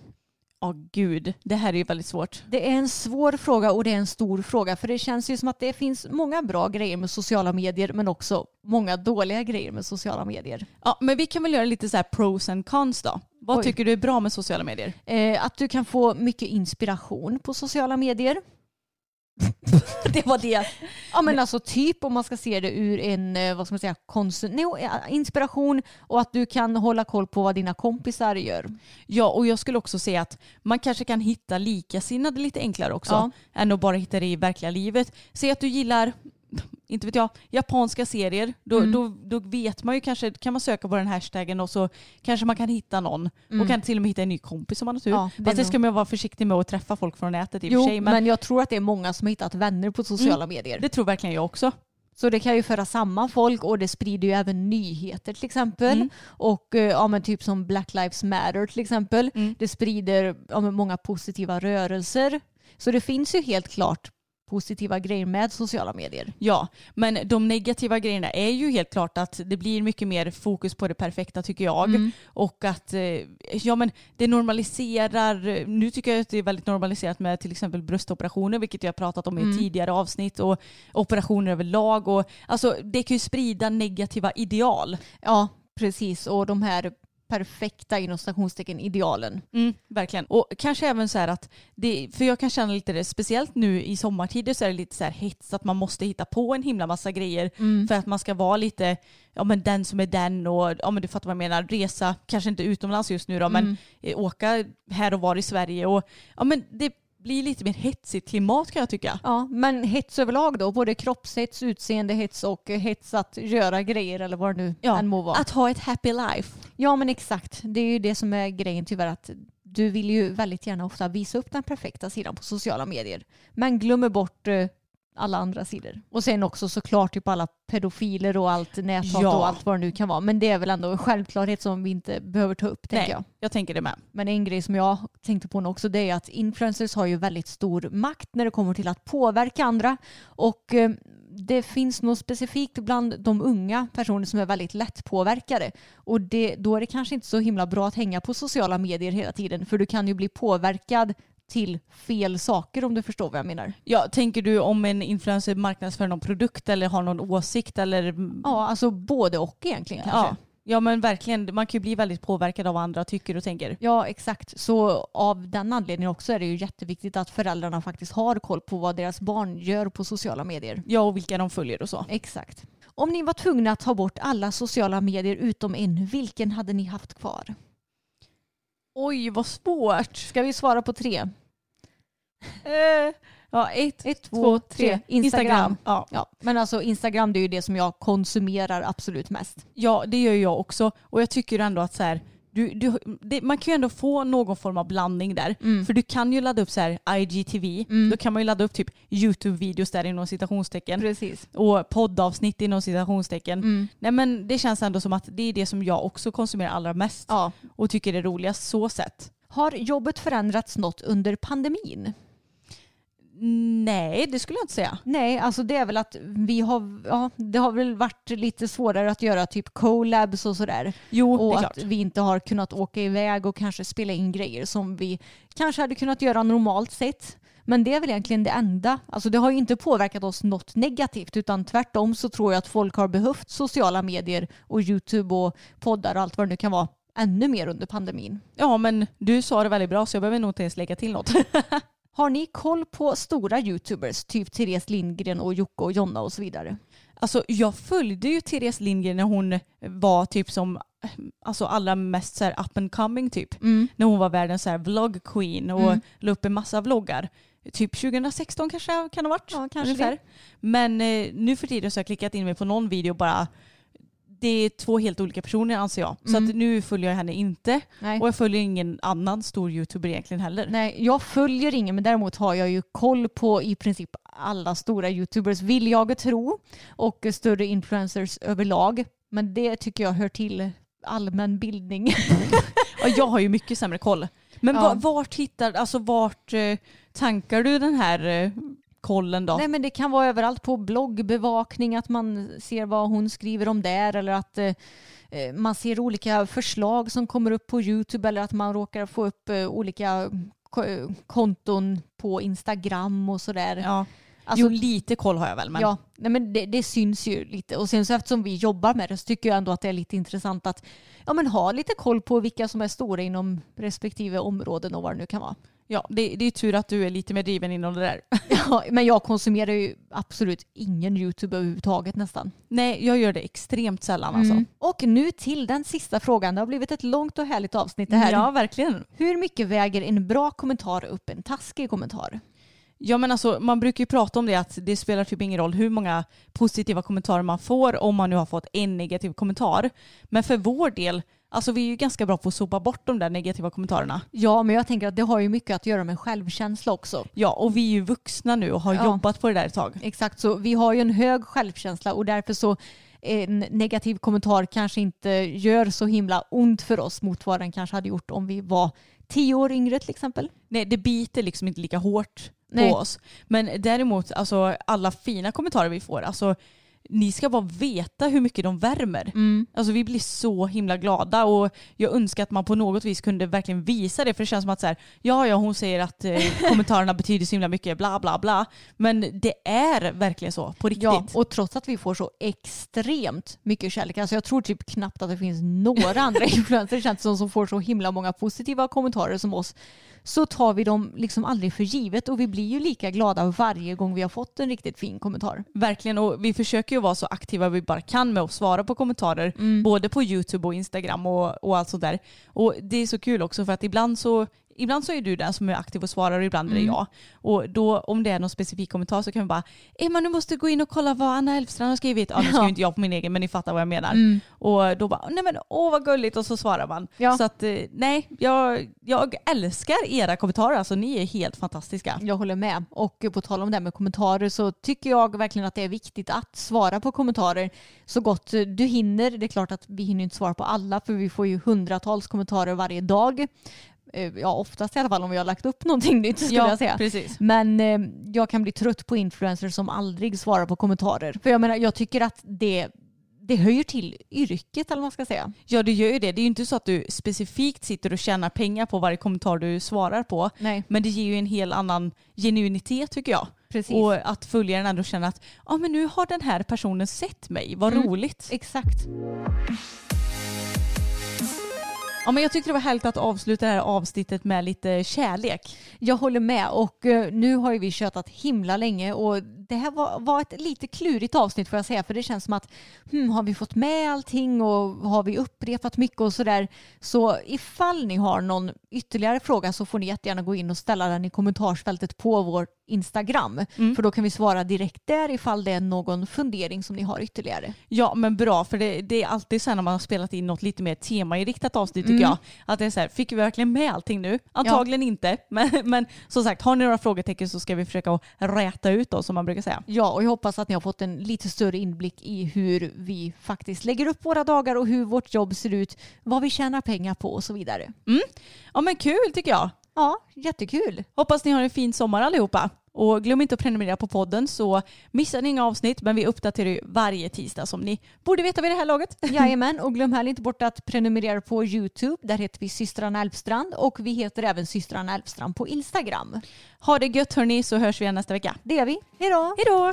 Ja gud, det här är ju väldigt svårt. Det är en svår fråga och det är en stor fråga för det känns ju som att det finns många bra grejer med sociala medier men också många dåliga grejer med sociala medier. Ja, men vi kan väl göra lite så här pros and cons då. Vad Oj. tycker du är bra med sociala medier? Eh, att du kan få mycket inspiration på sociala medier. Det var det. Ja men alltså typ om man ska se det ur en, eh, vad ska man säga, konsum- nej, ja, inspiration och att du kan hålla koll på vad dina kompisar gör. Ja, och jag skulle också säga att man kanske kan hitta likasinnade lite enklare också Ja. än att bara hitta det i verkliga livet. Säg att du gillar inte vet jag, japanska serier, då, Mm. då, då vet man ju kanske, kan man söka på den hashtaggen och så kanske man kan hitta någon och kan till och med hitta en ny kompis om man har tur. Mm. Ja, det Fast det ska man vara försiktig med att träffa folk från nätet i och för sig. men... Men, jag tror att det är många som har hittat vänner på sociala medier. det tror verkligen jag också. Så det kan ju föra samman folk och det sprider ju även nyheter till exempel. Mm. Och eh, ja, men typ som Black Lives Matter till exempel. Mm. Det sprider ja, många positiva rörelser. Så det finns ju helt klart positiva grejer med sociala medier. Ja, men de negativa grejerna är ju helt klart att det blir mycket mer fokus på det perfekta tycker jag. Mm. Och att eh, ja, men det normaliserar, nu tycker jag att det är väldigt normaliserat med till exempel bröstoperationer, vilket jag har pratat om i Mm. tidigare avsnitt, och operationer överlag. Och, alltså, det kan ju sprida negativa ideal. Ja, precis. Och de här perfekta inom stationstecken idealen. Mm, verkligen. Och kanske även så här att, det, för jag kan känna lite det, speciellt nu i sommartider så är det lite så här hets att man måste hitta på en himla massa grejer för att man ska vara lite, ja men den som är den och ja men du fattar vad jag menar, resa, kanske inte utomlands just nu då, men eh, åka här och var i Sverige och ja men det blir lite mer hetsigt klimat kan jag tycka. Ja, men hets överlag då? Både kroppshets, utseendehets och hets att göra grejer eller vad det nu än må vara. att ha ett happy life. Ja men exakt. Det är ju det som är grejen tyvärr att du vill ju väldigt gärna ofta visa upp den perfekta sidan på sociala medier. Men glömmer bort eh, alla andra sidor. Och sen också såklart typ alla pedofiler och allt näthat Ja. och allt vad det nu kan vara. Men det är väl ändå en självklarhet som vi inte behöver ta upp tänker Nej, jag. jag tänker det med. Men en grej som jag tänkte på nu också det är att influencers har ju väldigt stor makt när det kommer till att påverka andra. Och eh, det finns något specifikt bland de unga personer som är väldigt lättpåverkade. Och det, då är det kanske inte så himla bra att hänga på sociala medier hela tiden. För du kan ju bli påverkad till fel saker om du förstår vad jag menar. Ja, tänker du om en influencer marknadsför någon produkt eller har någon åsikt eller Ja, alltså både och egentligen kanske. Ja. ja men verkligen, man kan ju bli väldigt påverkad av vad andra tycker och tänker. Ja, exakt. Så av den anledningen också är det ju jätteviktigt att föräldrarna faktiskt har koll på vad deras barn gör på sociala medier. Ja och vilka de följer och så. Exakt. Om ni var tvungna att ta bort alla sociala medier utom en, vilken hade ni haft kvar? Oj vad svårt. Ska vi svara på tre? Eh, ja, ett, Ett, två, två, tre. tre. Instagram. Ja. Ja, men alltså Instagram det är ju det som jag konsumerar absolut mest. ja, det gör jag också. Och jag tycker ändå att så här, du, du, det, man kan ju ändå få någon form av blandning där. Mm. För du kan ju ladda upp så här IGTV. Då kan man ju ladda upp typ YouTube-videos där inom citationstecken. Precis. Och poddavsnitt inom citationstecken. Mm. Nej men det känns ändå som att det är det som jag också konsumerar allra mest. Ja. Och tycker är roligast så sett. Har jobbet förändrats något under pandemin? Nej, det skulle jag inte säga. Nej, alltså det är väl att vi har, ja, det har väl varit lite svårare att göra typ collabs och sådär. Jo, och det är att klart. vi inte har kunnat åka iväg och kanske spela in grejer som vi kanske hade kunnat göra normalt sett. Men det är väl egentligen det enda. Alltså det har ju inte påverkat oss något negativt utan tvärtom så tror jag att folk har behövt sociala medier och YouTube och poddar och allt vad det nu kan vara ännu mer under pandemin. Ja, men du sa det väldigt bra så jag behöver nog inte ens lägga till något. Har ni koll på stora YouTubers, typ Therese Lindgren och Jocke och Jonna och så vidare? Alltså jag följde ju Therese Lindgren när hon var typ som alltså allra mest så här up and coming typ. När hon var världens så här vlog queen och Mm. la upp en massa vloggar. Typ 2016 kanske kan det ha varit. Ja, kanske ungefär. Men eh, nu för tiden så har jag klickat in mig på någon video bara det är två helt olika personer anser jag. Så Mm. att nu följer jag henne inte. Nej. Och jag följer ingen annan stor youtuber egentligen heller. Nej, jag följer ingen men däremot har jag ju koll på i princip alla stora YouTubers vill jag tro och större influencers överlag. Men det tycker jag hör till allmän bildning. Ja, jag har ju mycket sämre koll. Men Ja. va- vart hittar, alltså vart eh, tankar du den här eh, kollen då? Nej men det kan vara överallt på bloggbevakning att man ser vad hon skriver om där eller att eh, eh, man ser olika förslag som kommer upp på YouTube eller att man råkar få upp eh, olika ko- konton på Instagram och sådär. Ja. Alltså, jo, lite koll har jag väl. Men... Ja, nej men det, det syns ju lite. Och sen så eftersom vi jobbar med det så tycker jag ändå att det är lite intressant att ja, men ha lite koll på vilka som är stora inom respektive områden och vad det nu kan vara. Ja, det, det är tur att du är lite mer driven inom det där. Ja, men jag konsumerar ju absolut ingen YouTube överhuvudtaget nästan. Nej, jag gör det extremt sällan alltså. Mm. Och nu till den sista frågan. Det har blivit ett långt och härligt avsnitt det här. Ja, verkligen. Hur mycket väger en bra kommentar upp en taskig kommentar? Ja men alltså man brukar ju prata om det att det spelar typ ingen roll hur många positiva kommentarer man får om man nu har fått en negativ kommentar. Men för vår del, alltså vi är ju ganska bra på att sopa bort de där negativa kommentarerna. Ja, men jag tänker att det har ju mycket att göra med självkänsla också. Ja och vi är ju vuxna nu och har Ja. jobbat på det där ett tag. Exakt, så vi har ju en hög självkänsla och därför så en negativ kommentar kanske inte gör så himla ont för oss mot vad den kanske hade gjort om vi var tio år yngre till exempel. Nej det biter liksom inte lika hårt Nej. på oss. Men däremot alltså alla fina kommentarer vi får, alltså ni ska bara veta hur mycket de värmer. Alltså vi blir så himla glada och jag önskar att man på något vis kunde verkligen visa det för det känns som att så här, ja ja hon säger att eh, kommentarerna betyder så himla mycket bla bla bla. Men det är verkligen så på riktigt. Ja, och trots att vi får så extremt mycket kärlek, alltså jag tror typ knappt att det finns några andra influencers känns som, som får så himla många positiva kommentarer som oss, så tar vi dem liksom aldrig för givet och vi blir ju lika glada varje gång vi har fått en riktigt fin kommentar. Verkligen och vi försöker ju vara så aktiva vi bara kan med att svara på kommentarer både på YouTube och Instagram och, och allt sånt där. Och det är så kul också för att ibland så Ibland så är du den som är aktiv och svarar och ibland är det jag. Och då om det är någon specifik kommentar så kan vi bara Emma nu måste du gå in och kolla vad Anna Elfstrand har skrivit. Ja nu skriver Ja. inte jag på min egen men ni fattar vad jag menar. Och då bara nej men åh vad gulligt och så svarar man. Ja. Så att eh, nej jag, jag älskar era kommentarer alltså ni är helt fantastiska. Jag håller med. Och på tal om det här med kommentarer så tycker jag verkligen att det är viktigt att svara på kommentarer så gott du hinner. Det är klart att vi hinner inte svara på alla för vi får ju hundratals kommentarer varje dag. Eh, Ja, oftast i alla fall om vi har lagt upp någonting nytt skulle jag säga. precis. Men eh, jag kan bli trött på influencers som aldrig svarar på kommentarer. För jag menar, jag tycker att det, det höjer till yrket eller vad man ska säga. Ja det gör ju det. Det är ju inte så att du specifikt sitter och tjänar pengar på varje kommentar du svarar på. Nej. Men det ger ju en helt annan genuinitet tycker jag. Precis. Och att följaren ändå känner att ja men nu har den här personen sett mig, vad Mm. roligt. Exakt. Ja men jag tyckte det var härligt att avsluta det här avsnittet med lite kärlek. Jag håller med och eh, nu har ju vi tjötat himla länge och det här var, var ett lite klurigt avsnitt får jag säga för det känns som att hmm, har vi fått med allting och har vi upprepat mycket och sådär. Så ifall ni har någon ytterligare fråga så får ni jättegärna gå in och ställa den i kommentarsfältet på vår Instagram. För då kan vi svara direkt där ifall det är någon fundering som ni har ytterligare. Ja men bra för det, det är alltid så här när man har spelat in något lite mer temainriktat avsnitt tycker jag. Att det är så här, fick vi verkligen med allting nu? Antagligen inte. Men, men som sagt, har ni några frågetecken så ska vi försöka räta ut dem som man brukar säga. Ja, och jag hoppas att ni har fått en lite större inblick i hur vi faktiskt lägger upp våra dagar och hur vårt jobb ser ut, vad vi tjänar pengar på och så vidare. Ja men kul tycker jag. Ja, jättekul. Hoppas ni har en fin sommar allihopa. Och glöm inte att prenumerera på podden så missar ni inga avsnitt men vi uppdaterar ju varje tisdag som ni borde veta vid det här laget. Jajamän, och glöm heller inte bort att prenumerera på YouTube. Där heter vi systrarna Elfstrand och vi heter även systrarna Elfstrand på Instagram. Ha det gött hörni så hörs vi igen nästa vecka. Det gör vi. Hej då! Hej då!